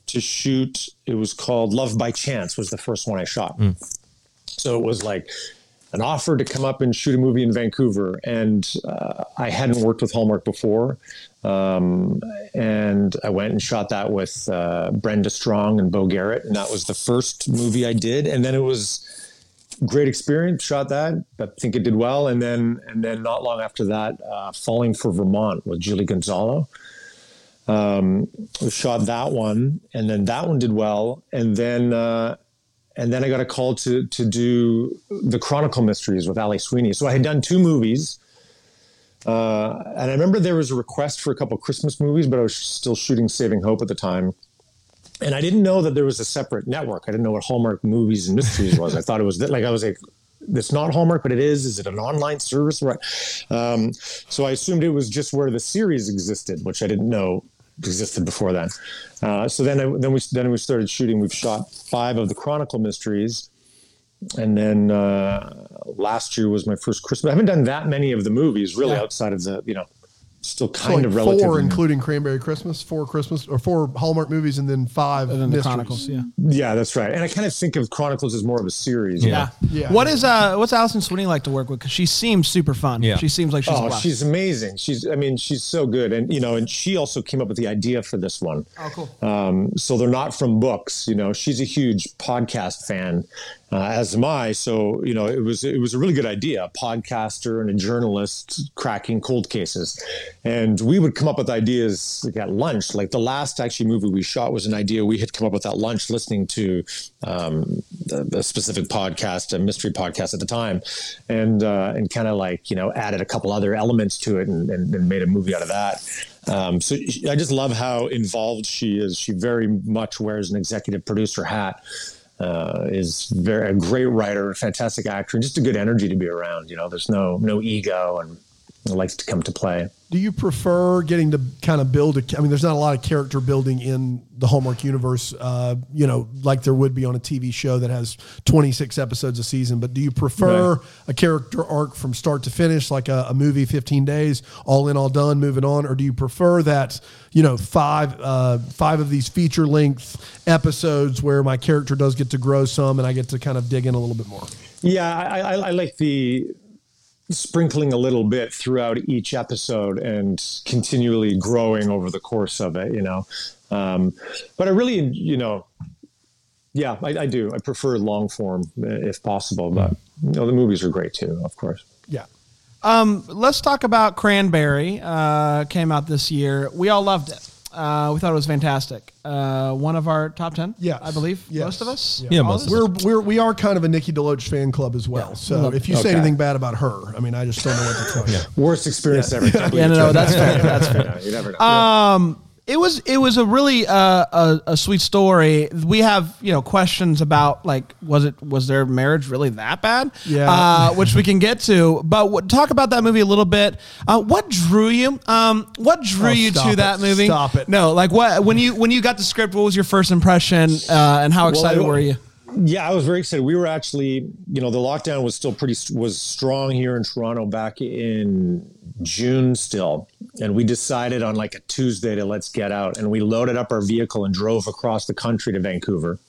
to shoot. It was called Love by Chance was the first one I shot. Mm. So it was like an offer to come up and shoot a movie in Vancouver, and uh, I hadn't worked with Hallmark before, um, and I went and shot that with uh, Brenda Strong and Beau Garrett, and that was the first movie I did, and then it was great experience. Shot that, I think it did well, and then and then not long after that, uh, Falling for Vermont with Julie Gonzalo. Um, shot that one, and then that one did well, and then uh, and then I got a call to to do the Chronicle Mysteries with Ali Sweeney. So I had done two movies, uh, and I remember there was a request for a couple Christmas movies, but I was still shooting Saving Hope at the time, and I didn't know that there was a separate network. I didn't know what Hallmark Movies and Mysteries was. I thought it was like I was like. It's not Hallmark, but it is. Is it an online service? Right. Um, so I assumed it was just where the series existed, which I didn't know existed before then. Uh, so then, I, then we then we started shooting. We've shot five of the Chronicle mysteries, and then uh, last year was my first Christmas. I haven't done that many of the movies really yeah. outside of the you know still kind so like of relative. Four, including Cranberry Christmas, four Christmas or four Hallmark movies, and then five and then the Chronicles. Yeah, yeah, that's right. And I kind of think of Chronicles as more of a series. Yeah, yeah. What is uh, what's Alison Sweeney like to work with? Because she seems super fun. Yeah, she seems like she's. Oh, she's amazing. She's, I mean, she's so good, and you know, and she also came up with the idea for this one. Oh, cool. Um, so they're not from books. You know, she's a huge podcast fan, uh, as am I. So you know, it was it was a really good idea. A podcaster and a journalist cracking cold cases, and we would come up with ideas like at lunch. Like the last actually movie we shot was an idea we had come up with at lunch, listening to um, a, specific podcast, a mystery podcast at the time, and uh, and kind of like you know added a couple other elements to it and, and, and made a movie out of that. Um, so I just love how involved she is. She very much wears an executive producer hat uh, is very a great writer, a fantastic actor, and just a good energy to be around. You know, there's no no ego and likes to come to play. Do you prefer getting to kind of build a? I mean, there's not a lot of character building in the Hallmark universe, uh, you know, like there would be on a TV show that has 26 episodes a season. But do you prefer right. a character arc from start to finish, like a, a, movie, 15 days, all in, all done, moving on, or do you prefer that, you know, five uh, five of these feature length episodes where my character does get to grow some and I get to kind of dig in a little bit more? Yeah, I, I, I like the sprinkling a little bit throughout each episode and continually growing over the course of it, you know. Um, but I really, you know, yeah, I, I, do. I prefer long form if possible, but you know, the movies are great too, of course. Yeah. Um, let's talk about Cranberry. Uh, came out this year. We all loved it. Uh, we thought it was fantastic. Uh, one of our top ten, yeah, I believe yes. most of us. Yeah, yeah most. We're we're we are kind of a Nikki DeLoach fan club as well. Yeah. So if you okay. say anything bad about her, I mean, I just don't know what to <laughs> tell you. Yeah. Worst experience ever. <laughs> yeah, no, no, that's fair. That's fair. <laughs> you never know. Um, it was it was a really uh, a, a sweet story. We have you know questions about like was it was their marriage really that bad? Yeah, uh, which we can get to. But w- talk about that movie a little bit. Uh, what drew you? Um, what drew oh, you to it. that movie? Stop it. No, like what when you when you got the script? What was your first impression? Uh, and how excited well, were you? Yeah, I was very excited. We were actually, you know, the lockdown was still pretty was strong here in Toronto back in June still, and we decided on like a Tuesday to let's get out, and we loaded up our vehicle and drove across the country to Vancouver.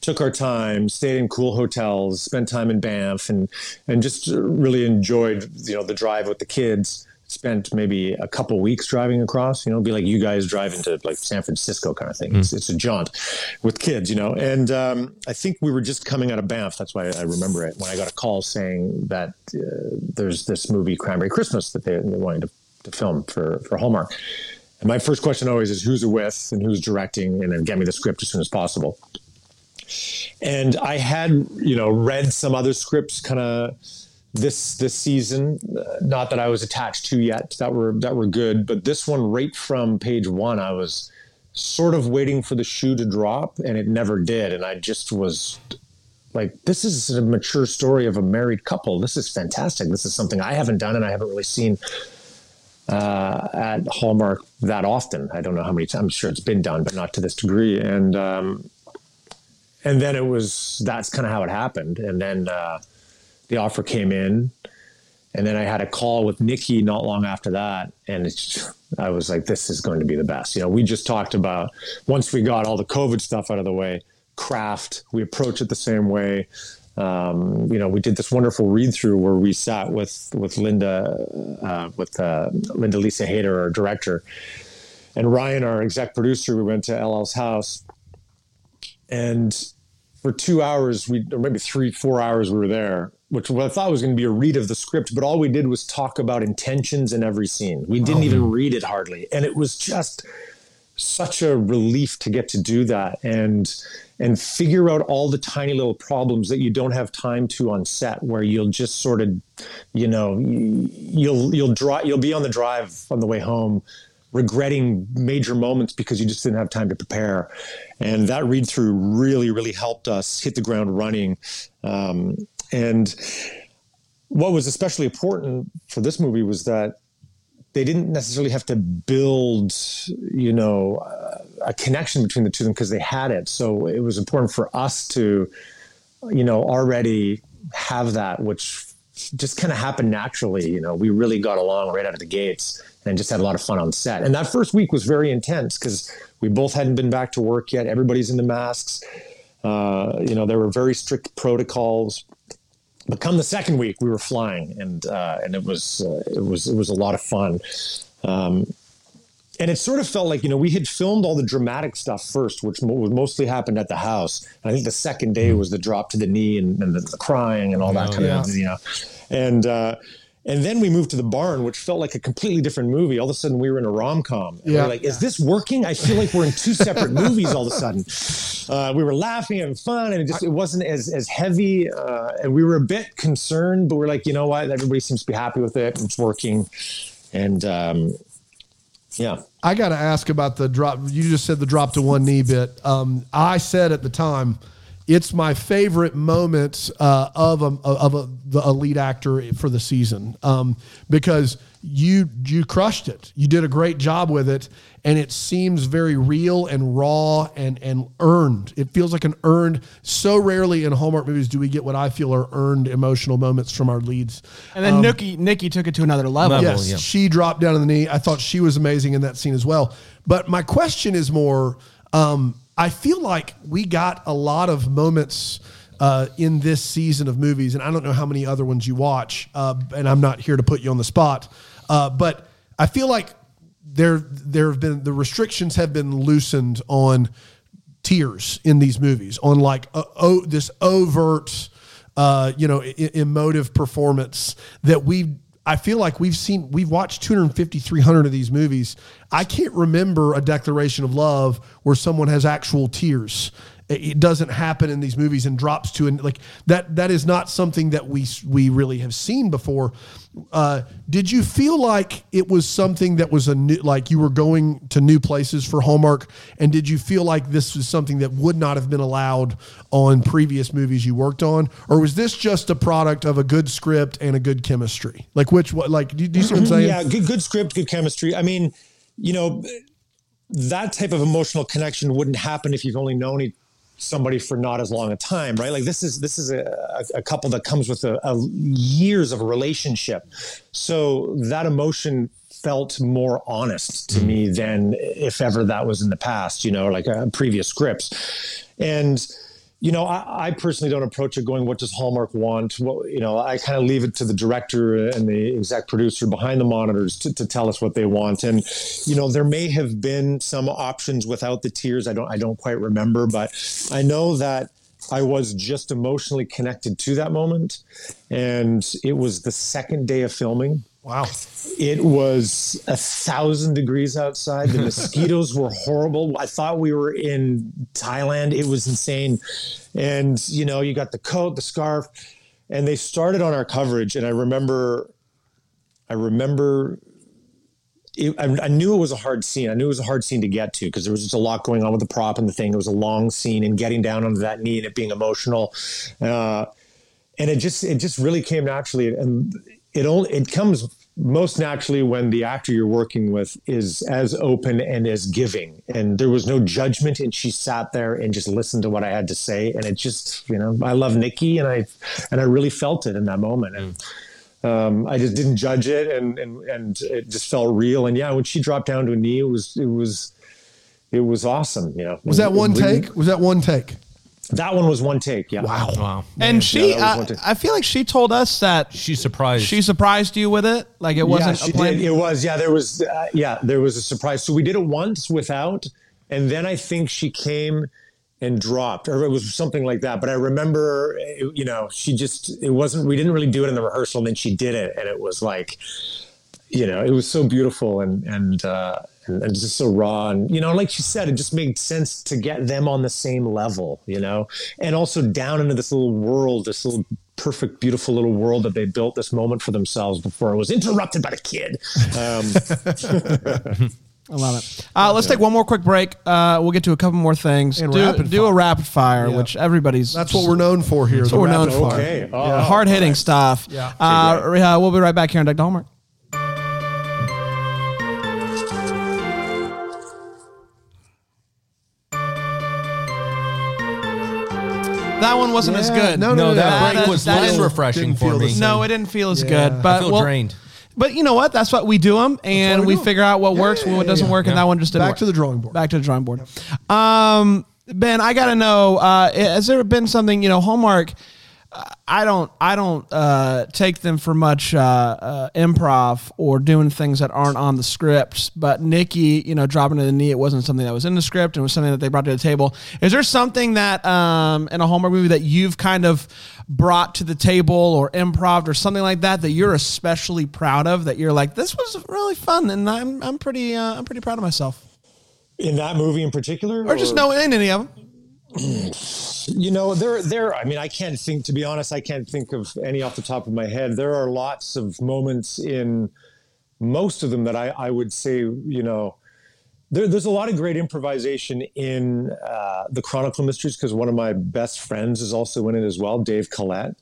Took our time, stayed in cool hotels, spent time in Banff, and and just really enjoyed you know the drive with the kids spent maybe a couple weeks driving across, you know, be like you guys driving to like San Francisco kind of thing. Mm. It's, it's, a jaunt with kids, you know. And um, I think we were just coming out of Banff. That's why I remember it when I got a call saying that uh, there's this movie Cranberry Christmas that they, are wanting to, to film for, for Hallmark. And my first question always is who's it with and who's directing, and then get me the script as soon as possible. And I had, you know, read some other scripts kind of this this season. Not that I was attached to yet that were that were good, but this one right from page one, I was sort of waiting for the shoe to drop, and it never did. And I just was like, this is a mature story of a married couple. This is fantastic. This is something I haven't done, and I haven't really seen. Uh, at Hallmark that often. I don't know how many times. I'm sure it's been done, but not to this degree. And um, and then it was that's kind of how it happened. And then uh, the offer came in, and then I had a call with Nikki not long after that, and I was like, this is going to be the best. You know, we just talked about once we got all the COVID stuff out of the way, craft. We approach it the same way. Um, you know, we did this wonderful read through where we sat with with Linda, uh, with uh, Linda Lisa Hayter, our director, and Ryan, our exec producer. We went to LL's house, and for two hours, we or maybe three, four hours, we were there, which I thought was going to be a read of the script, but all we did was talk about intentions in every scene. We didn't oh. even read it hardly, and it was just such a relief to get to do that and and figure out all the tiny little problems that you don't have time to on set where you'll just sort of you know you'll you'll draw you'll be on the drive on the way home regretting major moments because you just didn't have time to prepare. And that read through really, really helped us hit the ground running. Um, and what was especially important for this movie was that they didn't necessarily have to build, you know, a connection between the two of them because they had it. So it was important for us to, you know, already have that, which just kind of happened naturally. You know, we really got along right out of the gates and just had a lot of fun on set. And that first week was very intense because we both hadn't been back to work yet. Everybody's in the masks. Uh, you know, there were very strict protocols. But come the second week, we were flying, and uh, and it was uh, it was it was a lot of fun. Um, and it sort of felt like you know we had filmed all the dramatic stuff first, which mo- mostly happened at the house. And I think the second day was the drop to the knee and, and the, the, crying and all that oh, kind yeah. of you know, and uh, and then we moved to the barn, which felt like a completely different movie. All of a sudden, we were in a rom com. Yeah. We like, is this working? I feel like we're in two separate movies all of a sudden. Uh, we were laughing and fun, and it just it wasn't as as heavy. Uh, and we were a bit concerned, but we're like, you know what? Everybody seems to be happy with it. It's working, and um, Yeah. I got to ask about the drop. You just said the drop to one knee bit. Um, I said at the time, it's my favorite moment uh, of a, of a, the a lead actor for the season um, because you you crushed it. You did a great job with it, and it seems very real and raw and and earned. It feels like an earned. So rarely in Hallmark movies do we get what I feel are earned emotional moments from our leads. And then Nikki Nikki took it to another level. Level. Yes, yeah. she dropped down on the knee. I thought she was amazing in that scene as well. But my question is more um, I feel like we got a lot of moments uh, in this season of movies, and I don't know how many other ones you watch, uh, and I'm not here to put you on the spot, uh, but I feel like there there have been the restrictions have been loosened on tears in these movies on like uh, oh this overt uh you know I- emotive performance that we I feel like we've seen we've watched 250 300 of these movies. I can't remember a declaration of love where someone has actual tears it doesn't happen in these movies and drops to and like that that is not something that we we really have seen before. Uh, did you feel like it was something that was a new like you were going to new places for Hallmark and did you feel like this was something that would not have been allowed on previous movies you worked on? Or was this just a product of a good script and a good chemistry? Like which what like do you, do you see what I'm saying? Yeah, good, good script, good chemistry. I mean, you know, that type of emotional connection wouldn't happen if you've only known somebody for not as long a time, right? Like this is this is a, a, couple that comes with a, a years of a relationship, so that emotion felt more honest to me than if ever that was in the past, you know, like uh, previous scripts, and you know, I, I personally don't approach it going, what does Hallmark want? Well, you know, I kind of leave it to the director and the exec producer behind the monitors to, to tell us what they want. And, you know, there may have been some options without the tears. I don't, I don't quite remember, but I know that I was just emotionally connected to that moment. And it was the second day of filming. Wow It was a thousand degrees outside. The <laughs> mosquitoes were horrible. I thought we were in Thailand. It was insane. And, you know, you got the coat, the scarf, and they started on our coverage. And I remember, I remember. It, I, I knew it was a hard scene. I knew it was a hard scene to get to because there was just a lot going on with the prop and the thing. It was a long scene and getting down onto that knee and it being emotional. Uh, and it just it just really came naturally and it only it comes most naturally when the actor you're working with is as open and as giving. And there was no judgment and she sat there and just listened to what i had to say. And it just you know i love nikki and i and i really felt it in that moment. And um, I just didn't judge it, and, and and it just felt real. And yeah, when she dropped down to a knee, it was it was it was awesome. You know, was that one take? Was that one take That one was one take. Yeah. wow Wow. And she, Yeah, that was uh, one thing. I feel like she told us that She's surprised. she surprised you with it. Like it wasn't yeah, she a did. It was. Yeah, there was. Uh, yeah, there was a surprise. So we did it once without, and then I think she came and dropped, or it was something like that. But I remember, it- you know, she just it wasn't. We didn't really do it in the rehearsal, and then she did it, and it was like, you know, it was so beautiful and and. uh and, and just so raw and you know like she said it just made sense to get them on the same level you know and also down into this little world this little perfect beautiful little world that they built this moment for themselves before it was interrupted by the kid um, <laughs> I love it. Uh, let's take one more quick break. Uh, we'll get to a couple more things. And do rapid do a fire. rapid fire, Yeah. which everybody's that's what we're known for here That's what we're known for. okay oh, Yeah, hard hitting stuff. Yeah. Uh, uh, we'll be right back here on Doug Hallmark. That one wasn't as good. no, no, no, that no, break was that less didn't- refreshing didn't for feel the me. same. No, it didn't feel as Yeah. good. But I feel well, drained. But you know what? That's what we do them, and we we do 'em. figure out what Yeah, works, yeah, what doesn't yeah. work, and that one just didn't Back work. to the drawing board. Back to the drawing board. Um, Ben, I gotta know. Uh, has there been something? You know, Hallmark. I don't. I don't uh, take them for much uh, uh, improv or doing things that aren't on the scripts. But Nikki, you know, dropping to the knee, it wasn't something that was in the script. It was something that they brought to the table. Is there something that um, in a Hallmark movie that you've kind of brought to the table or improv or something like that that you're especially proud of? That you're like, this was really fun, and I'm I'm pretty uh, I'm pretty proud of myself. in that movie in particular Or just no in any of them. You know there there i mean i can't think to be honest i can't think of any off the top of my head. There are lots of moments in most of them that I, I would say, you know, there, there's a lot of great improvisation in uh, the Chronicle Mysteries because one of my best friends is also in it as well, Dave Collette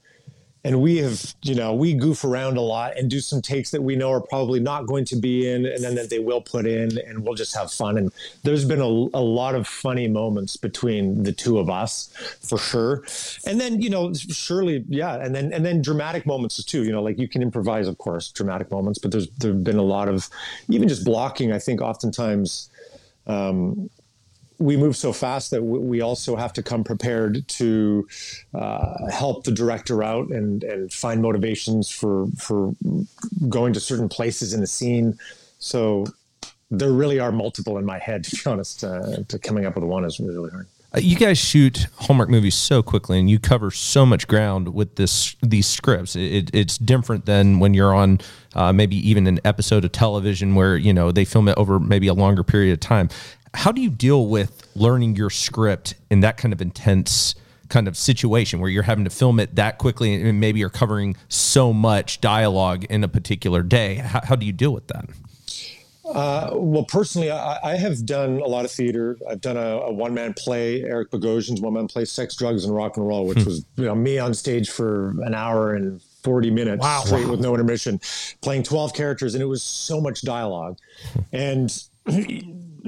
and we have you know we goof around a lot and do some takes that we know are probably not going to be in and then that they will put in and we'll just have fun. And there's been a, a lot of funny moments between the two of us for sure. And then you know surely yeah and then and then dramatic moments too you know like you can improvise of course dramatic moments but there's there've been a lot of even just blocking i think oftentimes um, we move so fast that we also have to come prepared to uh, help the director out and and find motivations for for going to certain places in the scene. So there really are multiple in my head. <laughs> To be honest, uh, to coming up with one is really hard. Uh, you guys shoot Hallmark movies so quickly, and you cover so much ground with this these scripts. It, it's different than when you're on uh, maybe even an episode of television where you know they film it over maybe a longer period of time how do you deal with learning your script in that kind of intense kind of situation where you're having to film it that quickly and maybe you're covering so much dialogue in a particular day how, how do you deal with that uh, well, personally, I, I, have done a lot of theater. I've done a, a one-man play, Eric Bogosian's one-man play, "Sex, Drugs, and Rock and Roll," which hmm. was you know me on stage for an hour and 40 minutes wow, straight wow. with no intermission, playing 12 characters, and it was so much dialogue. And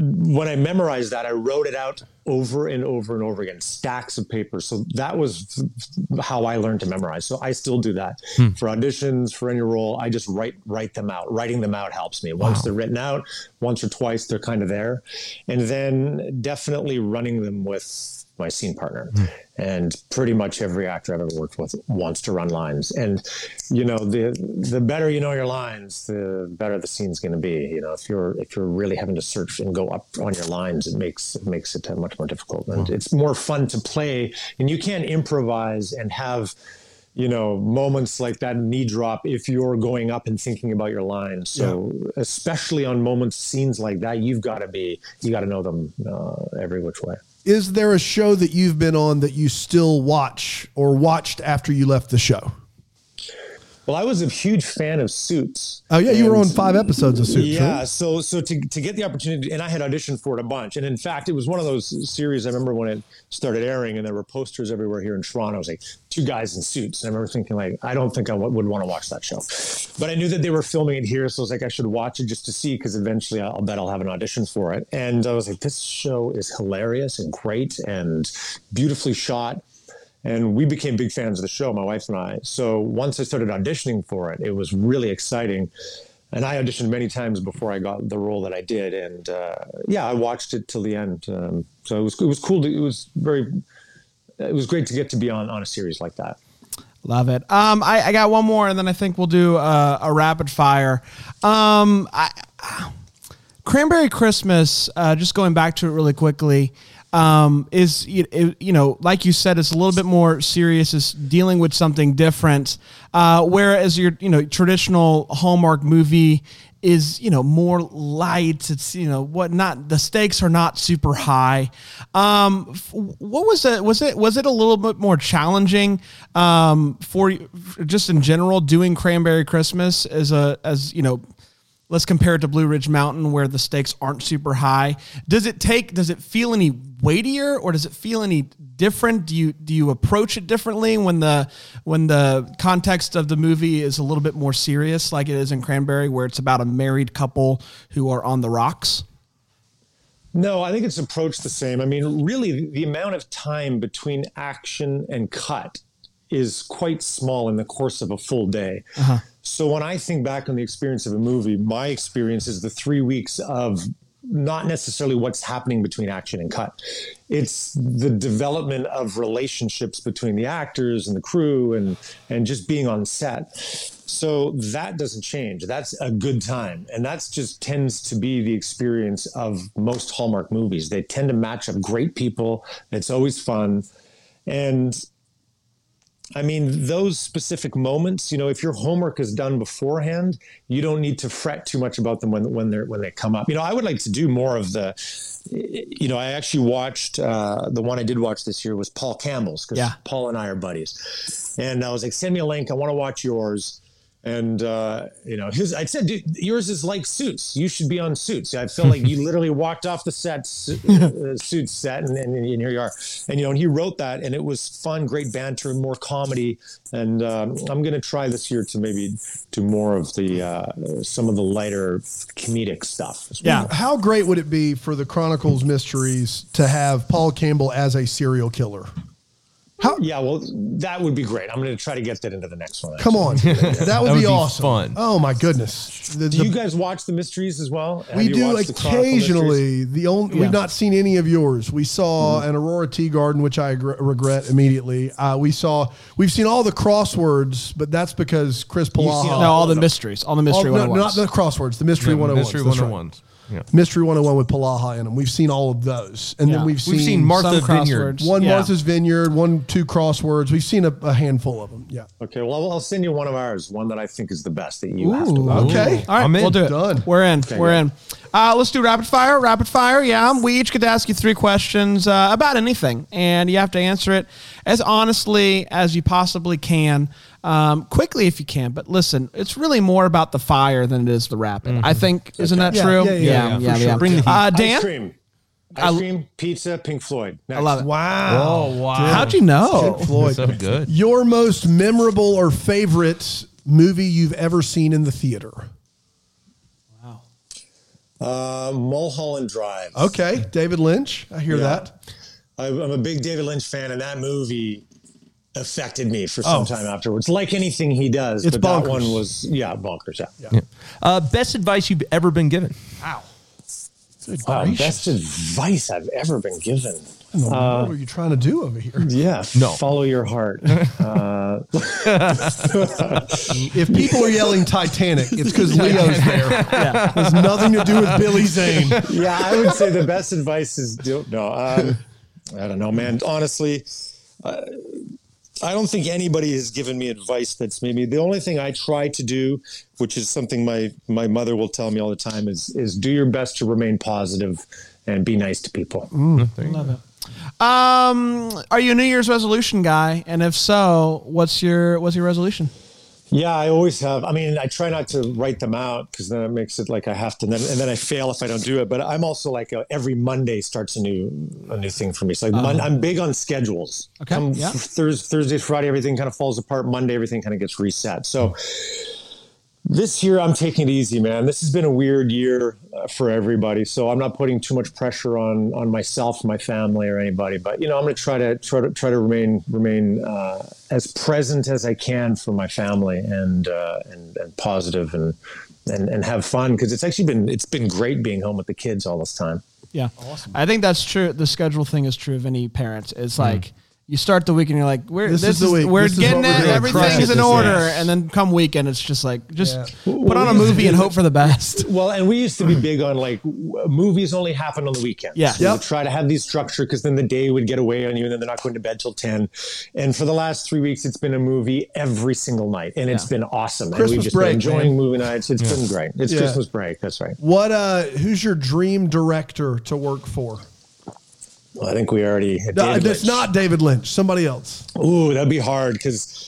when I memorized that, I wrote it out over and over and over again, stacks of paper. So that was how I learned to memorize. So I still do that hmm. for auditions, for any role. I just write write them out. Writing them out helps me. Once wow. they're written out, once or twice, they're kind of there, and then definitely running them with my scene partner. Mm. And pretty much every actor I've ever worked with wants to run lines. And you know, the the better you know your lines, the better the scene's going to be. You know, if you're if you're really having to search and go up on your lines, it makes it makes it much more difficult. And mm. it's more fun to play. And you can't improvise and have you know moments like that knee drop if you're going up and thinking about your lines so yeah. especially on moments scenes like that you've got to be you got to know them uh, every which way is there a show that you've been on that you still watch or watched after you left the show? Well, I was a huge fan of Suits. Oh yeah, you were on five episodes of Suits. Yeah, right? so so to, to get the opportunity, and I had auditioned for it a bunch. And in fact, it was one of those series. I remember when it started airing, and there were posters everywhere here in Toronto. It was like two guys in suits, and I remember thinking like, I don't think I w- would want to watch that show. But I knew that they were filming it here, so I was like, I should watch it just to see because eventually I'll bet I'll have an audition for it. And I was like, this show is hilarious and great and beautifully shot and we became big fans of the show, my wife and I. So once I started auditioning for it, it was really exciting. And I auditioned many times before I got the role that I did, and uh, yeah, I watched it till the end. Um, so it was it was cool. To, it was very, it was great to get to be on on a series like that. Love it. Um, I, I got one more, and then I think we'll do a, a rapid fire. Um, I, Cranberry Christmas. Uh, just going back to it really quickly um, is you, you know like you said it's a little bit more serious is dealing with something different. Uh, whereas your you know traditional hallmark movie is you know more light. It's you know what not the stakes are not super high. Um what was it was it was it a little bit more challenging um for just in general doing cranberry christmas as a as you know let's compare it to Blue Ridge Mountain where the stakes aren't super high. Does it take does it feel any weightier or does it feel any different? Do you do you approach it differently when the when the context of the movie is a little bit more serious like it is in Cranberry where it's about a married couple who are on the rocks? No, I think it's approached the same. I mean, really the amount of time between action and cut is quite small in the course of a full day. Uh-huh. So when I think back on the experience of a movie, my experience is the three weeks of not necessarily what's happening between action and cut. It's the development of relationships between the actors and the crew and and just being on set. So that doesn't change. That's a good time. And that's just tends to be the experience of most Hallmark movies. They tend to match up great people. It's always fun. And I mean, those specific moments, you know, if your homework is done beforehand, you don't need to fret too much about them when when they when they come up. You know, I would like to do more of the. You know, I actually watched uh, the one I did watch this year was Paul Campbell's because yeah. Paul and I are buddies, and I was like, send me a link. I want to watch yours. And uh, you know, his I said, dude, yours is like Suits. You should be on Suits. I feel like you <laughs> literally walked off the set, uh, <laughs> Suits set, and, and, and here you are. And you know, and he wrote that, and it was fun, great banter, more comedy. And um, I'm going to try this year to maybe do more of the uh, some of the lighter comedic stuff. well. Yeah. How great would it be for the Chronicles Mysteries to have Paul Campbell as a serial killer? Yeah, well, that would be great. I'm going to try to get that into the next one. Come on, <laughs> that would would be be awesome. fun. Oh my goodness, The- Do the- you guys watch the mysteries as well? Have we do watched the occasionally. The only Yeah. we've not seen any of yours. We saw Mm-hmm. an Aurora Tea Garden, which I gr- regret immediately. Uh, we saw we've seen all the crosswords, but that's because Chris seen Polaha. all No, all the mysteries, all the mystery all- no, not the crosswords. The mystery one hundred one. Mystery 101s. Yeah. Mystery 101 with Polaha in them. We've seen all of those. And Yeah. then we've seen, We've seen Martha some Vineyard. one Yeah. Martha's Vineyard, one, two crosswords. We've seen a, a handful of them. Yeah. Okay, well, I'll- I'll send you one of ours, one that I think is the best that you have to watch. Okay. All right, I'm we'll do it. Done. We're in. We're yeah. in. Uh, let's do rapid fire. Rapid fire. Yeah, we each get to ask you three questions uh, about anything, and you have to answer it as honestly as you possibly can, um, quickly if you can. But listen, it's really more about the fire than it is the rapid. I think, isn't that Yeah, true? yeah, yeah, yeah, for sure. Bring the heat. Uh, Ice Dan, cream. Ice cream, pizza, Pink Floyd. Next. I love it. Wow. Oh wow! How'd you know? Pink Floyd. So good. Your most memorable or favorite movie you've ever seen in the theater? Wow. Uh, Mulholland Drive. Okay. David Lynch. I hear Yeah. that. I, I'm a big David Lynch fan, and that movie affected me for some Oh. time afterwards. Like anything he does, It's but that one was yeah, bonkers. Yeah. Yeah. Uh, best advice you've ever been given? Good Wow, gracious. best advice I've ever been given. what are you trying to do over here? Yeah, No. follow your heart. <laughs> uh, <laughs> If people are yelling Titanic, it's because Leo's there. <laughs> It has nothing to do with Billy Zane. yeah, I would say the best advice is do, no. Um, I don't know, man. Honestly, uh, I don't think anybody has given me advice that's maybe the only thing I try to do, which is something my my mother will tell me all the time, is is do your best to remain positive and be nice to people. Love Um, are you a New Year's resolution guy? And if so, what's your what's your resolution? Yeah, I always have. I mean, I try not to write them out because then it makes it like I have to, and then, and then I fail if I don't do it. But I'm also like uh every Monday starts a new a new thing for me. So like Mon- I'm big on schedules. Okay, yeah. Thurs Thursday, Friday, everything kind of falls apart. Monday, everything kind of gets reset. So this year, I'm taking it easy, man. This has been a weird year uh, for everybody. So I'm not putting too much pressure on on myself, my family, or anybody. But you know, I'm going to try to try to try to remain remain uh, as present as I can for my family and uh, and and positive and and and have fun because it's actually been it's been great being home with the kids all this time. Yeah, awesome. I think that's true. The schedule thing is true of any parents. It's like you start the week and you're like, "We're This this, is the week. we're This is getting what we're it. Everything's Crush in order." year. And then come weekend, it's just like just Yeah. put on a movie and hope for the best. <laughs> Well, and we used to be big on like movies only happen on the weekend. Yeah. we Yep. try to have these structure because then the day would get away on you, and then they're not going to bed till ten. And for the last three weeks, it's been a movie every single night, and it's been awesome. and Christmas we've just break, been enjoying man. movie nights. It's been great. It's Yeah. Christmas break. That's right. What? Uh, who's your dream director to work for? Well, I think we already. No, that's not David Lynch. Somebody else. Ooh, that'd be hard because.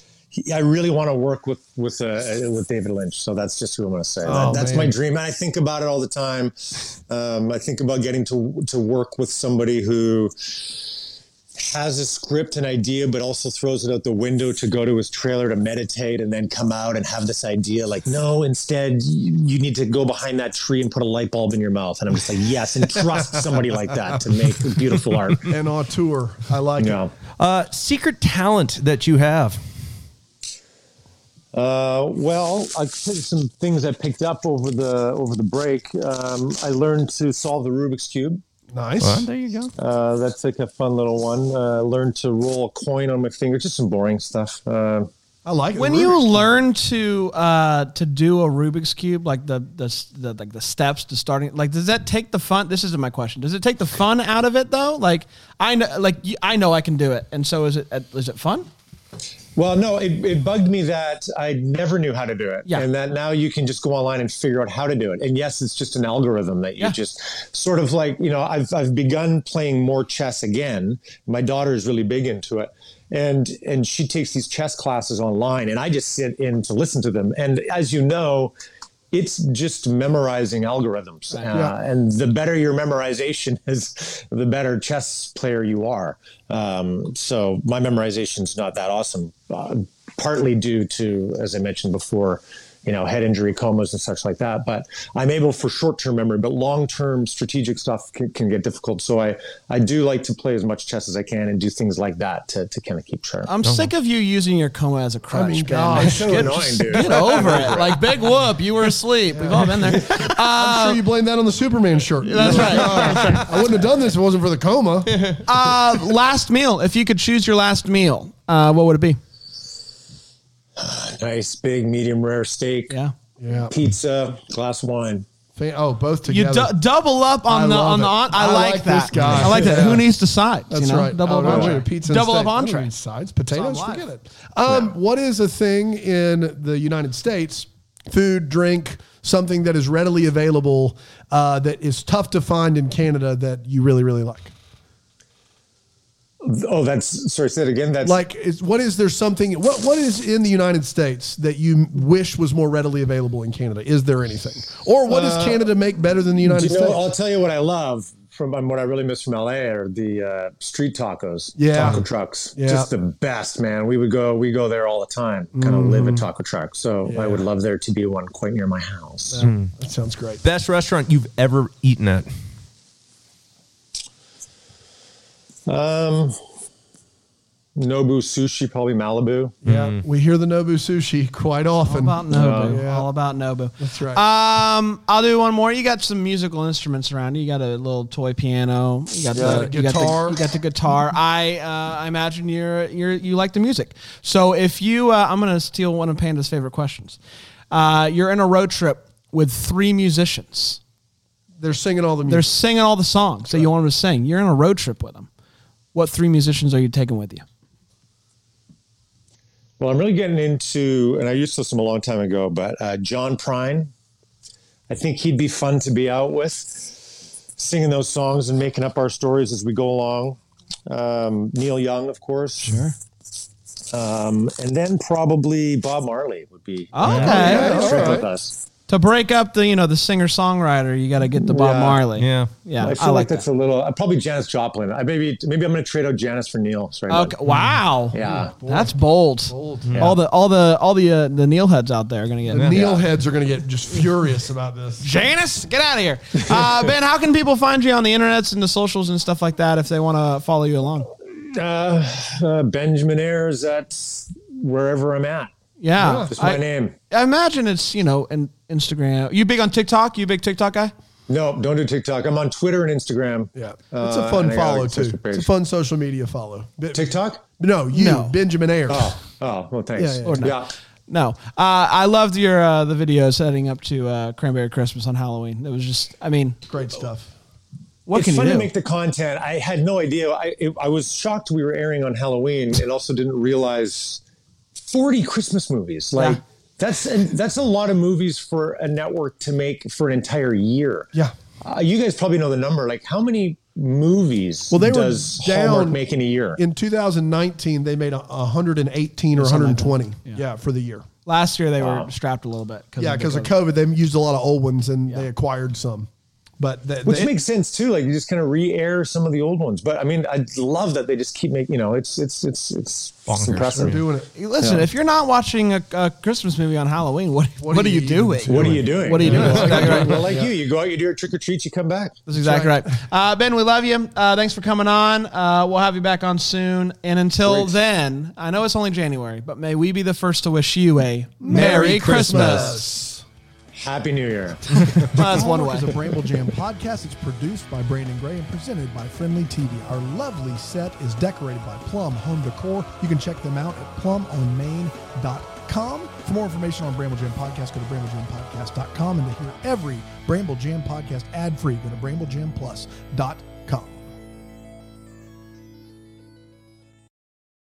I really want to work with with uh, with David Lynch, so that's just who I'm going to say. Oh, That- that's my dream, and I think about it all the time. Um, I think about getting to to work with somebody who has a script and idea, but also throws it out the window to go to his trailer to meditate and then come out and have this idea. Like, no, instead, you, you need to go behind that tree and put a light bulb in your mouth. And I'm just like, yes, and trust somebody like that to make beautiful art. <laughs> And auteur. I like Yeah. it. Uh, secret talent that you have. Uh, well, I some things I picked up over the over the break. Um, I learned to solve the Rubik's cube. Nice. there you go. Uh, that's like a fun little one. Uh, learned to roll a coin on my finger. Just some boring stuff. Uh, I like it. When you learn to uh, to do a Rubik's cube, like the, the the like the steps to starting, like does that take the fun? This isn't my question. Does it take the fun out of it though? Like I know, like y- I know I can do it, and so is it? uh, Is it fun? Well, no, it, it bugged me that I never knew how to do it. Yeah. And that now you can just go online and figure out how to do it. And yes, it's just an algorithm that you Yeah. just sort of like, you know, I've, I've begun playing more chess again. My daughter is really big into it. and and she takes these chess classes online, and I just sit in to listen to them. And as you know, it's just memorizing algorithms, uh, and the better your memorization <laughs> is, the better chess player you are. Um, so my memorization is not that awesome, uh, partly due to, as I mentioned before, you know, head injury, comas, and such like that. But I'm able for short-term memory, but long-term strategic stuff can, can get difficult. So I, I do like to play as much chess as I can and do things like that to, to kind of keep track. I'm sick of you using your coma as a crutch. mean, Ben. God, it's so Get- annoying, just dude. Get over it. Like big whoop, you were asleep. We've all been there. <laughs> I'm Uh, sure you blame that on the Superman shirt. that's right. <laughs> I wouldn't have done this if it wasn't for the coma. Uh, last meal. If you could choose your last meal, uh, what would it be? Nice, big, medium rare steak, Yeah. Yeah. pizza, glass of wine. Fa- Oh, both You together. du- double up on I the love on the it. on. I, I like, like that. this guy. I like that. Yeah. Who needs to sides? That's you know? right. Double Oh, up no, entree. pizza and Double up steak. I don't entree. need Sides, potatoes, life. forget it. Um, What is a thing in the United States, food, drink, something that is readily available uh, that is tough to find in Canada that you really, really like? Oh, that's sorry. Say it again. That's Like, is, what is there something? What what is in the United States that you wish was more readily available in Canada? Is there anything, or what does Canada make better than the United you know, States? I'll tell you what I love from um, what I really miss from LA are the uh, street tacos, Yeah. taco trucks. Yeah. Just the best, man. We would go, we go there all the time. Kind of live a taco truck. So I would love there to be one quite near my house. that sounds great. Best restaurant you've ever eaten at? Um, Nobu sushi, probably Malibu. Yeah, we hear the Nobu sushi quite often. All about Nobu. Yeah. All about Nobu. That's right. Um, I'll do one more. You got some musical instruments around you. You got a little toy piano. You got Yeah, the the you got the- guitar. You got the guitar. I uh, I imagine you're you're you like the music. So if you, uh, I'm gonna steal one of Panda's favorite questions. Uh, you're in a road trip with three musicians. They're singing all the They're singing all the songs that you want them to sing. You're in a road trip with them. What three musicians are you taking with you? Well, I'm really getting into, and I used to listen a long time ago, but uh, John Prine. I think he'd be fun to be out with, singing those songs and making up our stories as we go along. Um, Neil Young, of course. Sure. Um, and then probably Bob Marley would be Okay. yeah, all trip right. with us. To break up the you know the singer songwriter, you got to get the Bob Yeah. Marley. Yeah. yeah. I feel like, that's a little. Uh, probably Janis Joplin. I maybe maybe I'm going to trade out Janis for Neil. Sorry, bud. Okay. Wow. Yeah. That's bold. Bold. All the all the all the uh, the Neil heads out there are gonna get. The Neil heads are going to get just furious about this. <laughs> Janis, get out of here. Uh, ben, how can people find you on the internets and the socials and stuff like that if they want to follow you along? Uh, uh, Benjamin Ayres at wherever I'm at. Yeah, Just my I, name. I imagine it's you know in Instagram. You big on TikTok? You big TikTok guy? No, don't do TikTok. I'm on Twitter and Instagram. Yeah, it's Uh, a fun and follow too. It's a fun social media follow. TikTok? No, you, No. Benjamin Ayres. Oh, oh, well, thanks. Yeah, yeah, Or no. yeah. No, uh, I loved your uh, the videos heading up to uh, Cranberry Christmas on Halloween. It was just, I mean, Great stuff. what it's can fun you to make the content. I had no idea. I it, I was shocked we were airing on Halloween, and also didn't realize forty Christmas movies. Like Yeah. that's and that's a lot of movies for a network to make for an entire year. Yeah. Uh, you guys probably know the number. Like how many movies Well, they were does Hallmark down make in a year? In 2019, they made a 118 or Something like that. 120. Yeah. for the year. Last year they were strapped a little bit. Yeah, because the of COVID, they used a lot of old ones and they acquired some. But they, Which they- makes sense too. Like you just kind of re-air some of the old ones. But I mean, I love that they just keep making. You know, it's it's it's it's, it's Bonkers. they're impressive. doing it. Hey, Listen, if you're not watching a, a Christmas movie on Halloween, what what, are you, doing? What are you doing? What are you doing? That's exactly right. Well, like you, you go out, you do your trick or treat, you come back. That's exactly right. Uh, ben, we love you. Uh, thanks for coming on. Uh, we'll have you back on soon. And until Great. then, I know it's only January, but may we be the first to wish you a Merry, Christmas. Happy New Year. <laughs> <laughs> That's one way. is a Bramble Jam podcast. It's produced by Brandon Gray and presented by Friendly TV. Our lovely set is decorated by Plum Home Decor. You can check them out at plumonmain.com. For more information on Bramble Jam Podcast, go to bramblejampodcast.com. And to hear every Bramble Jam podcast ad free, go to bramblejamplus.com.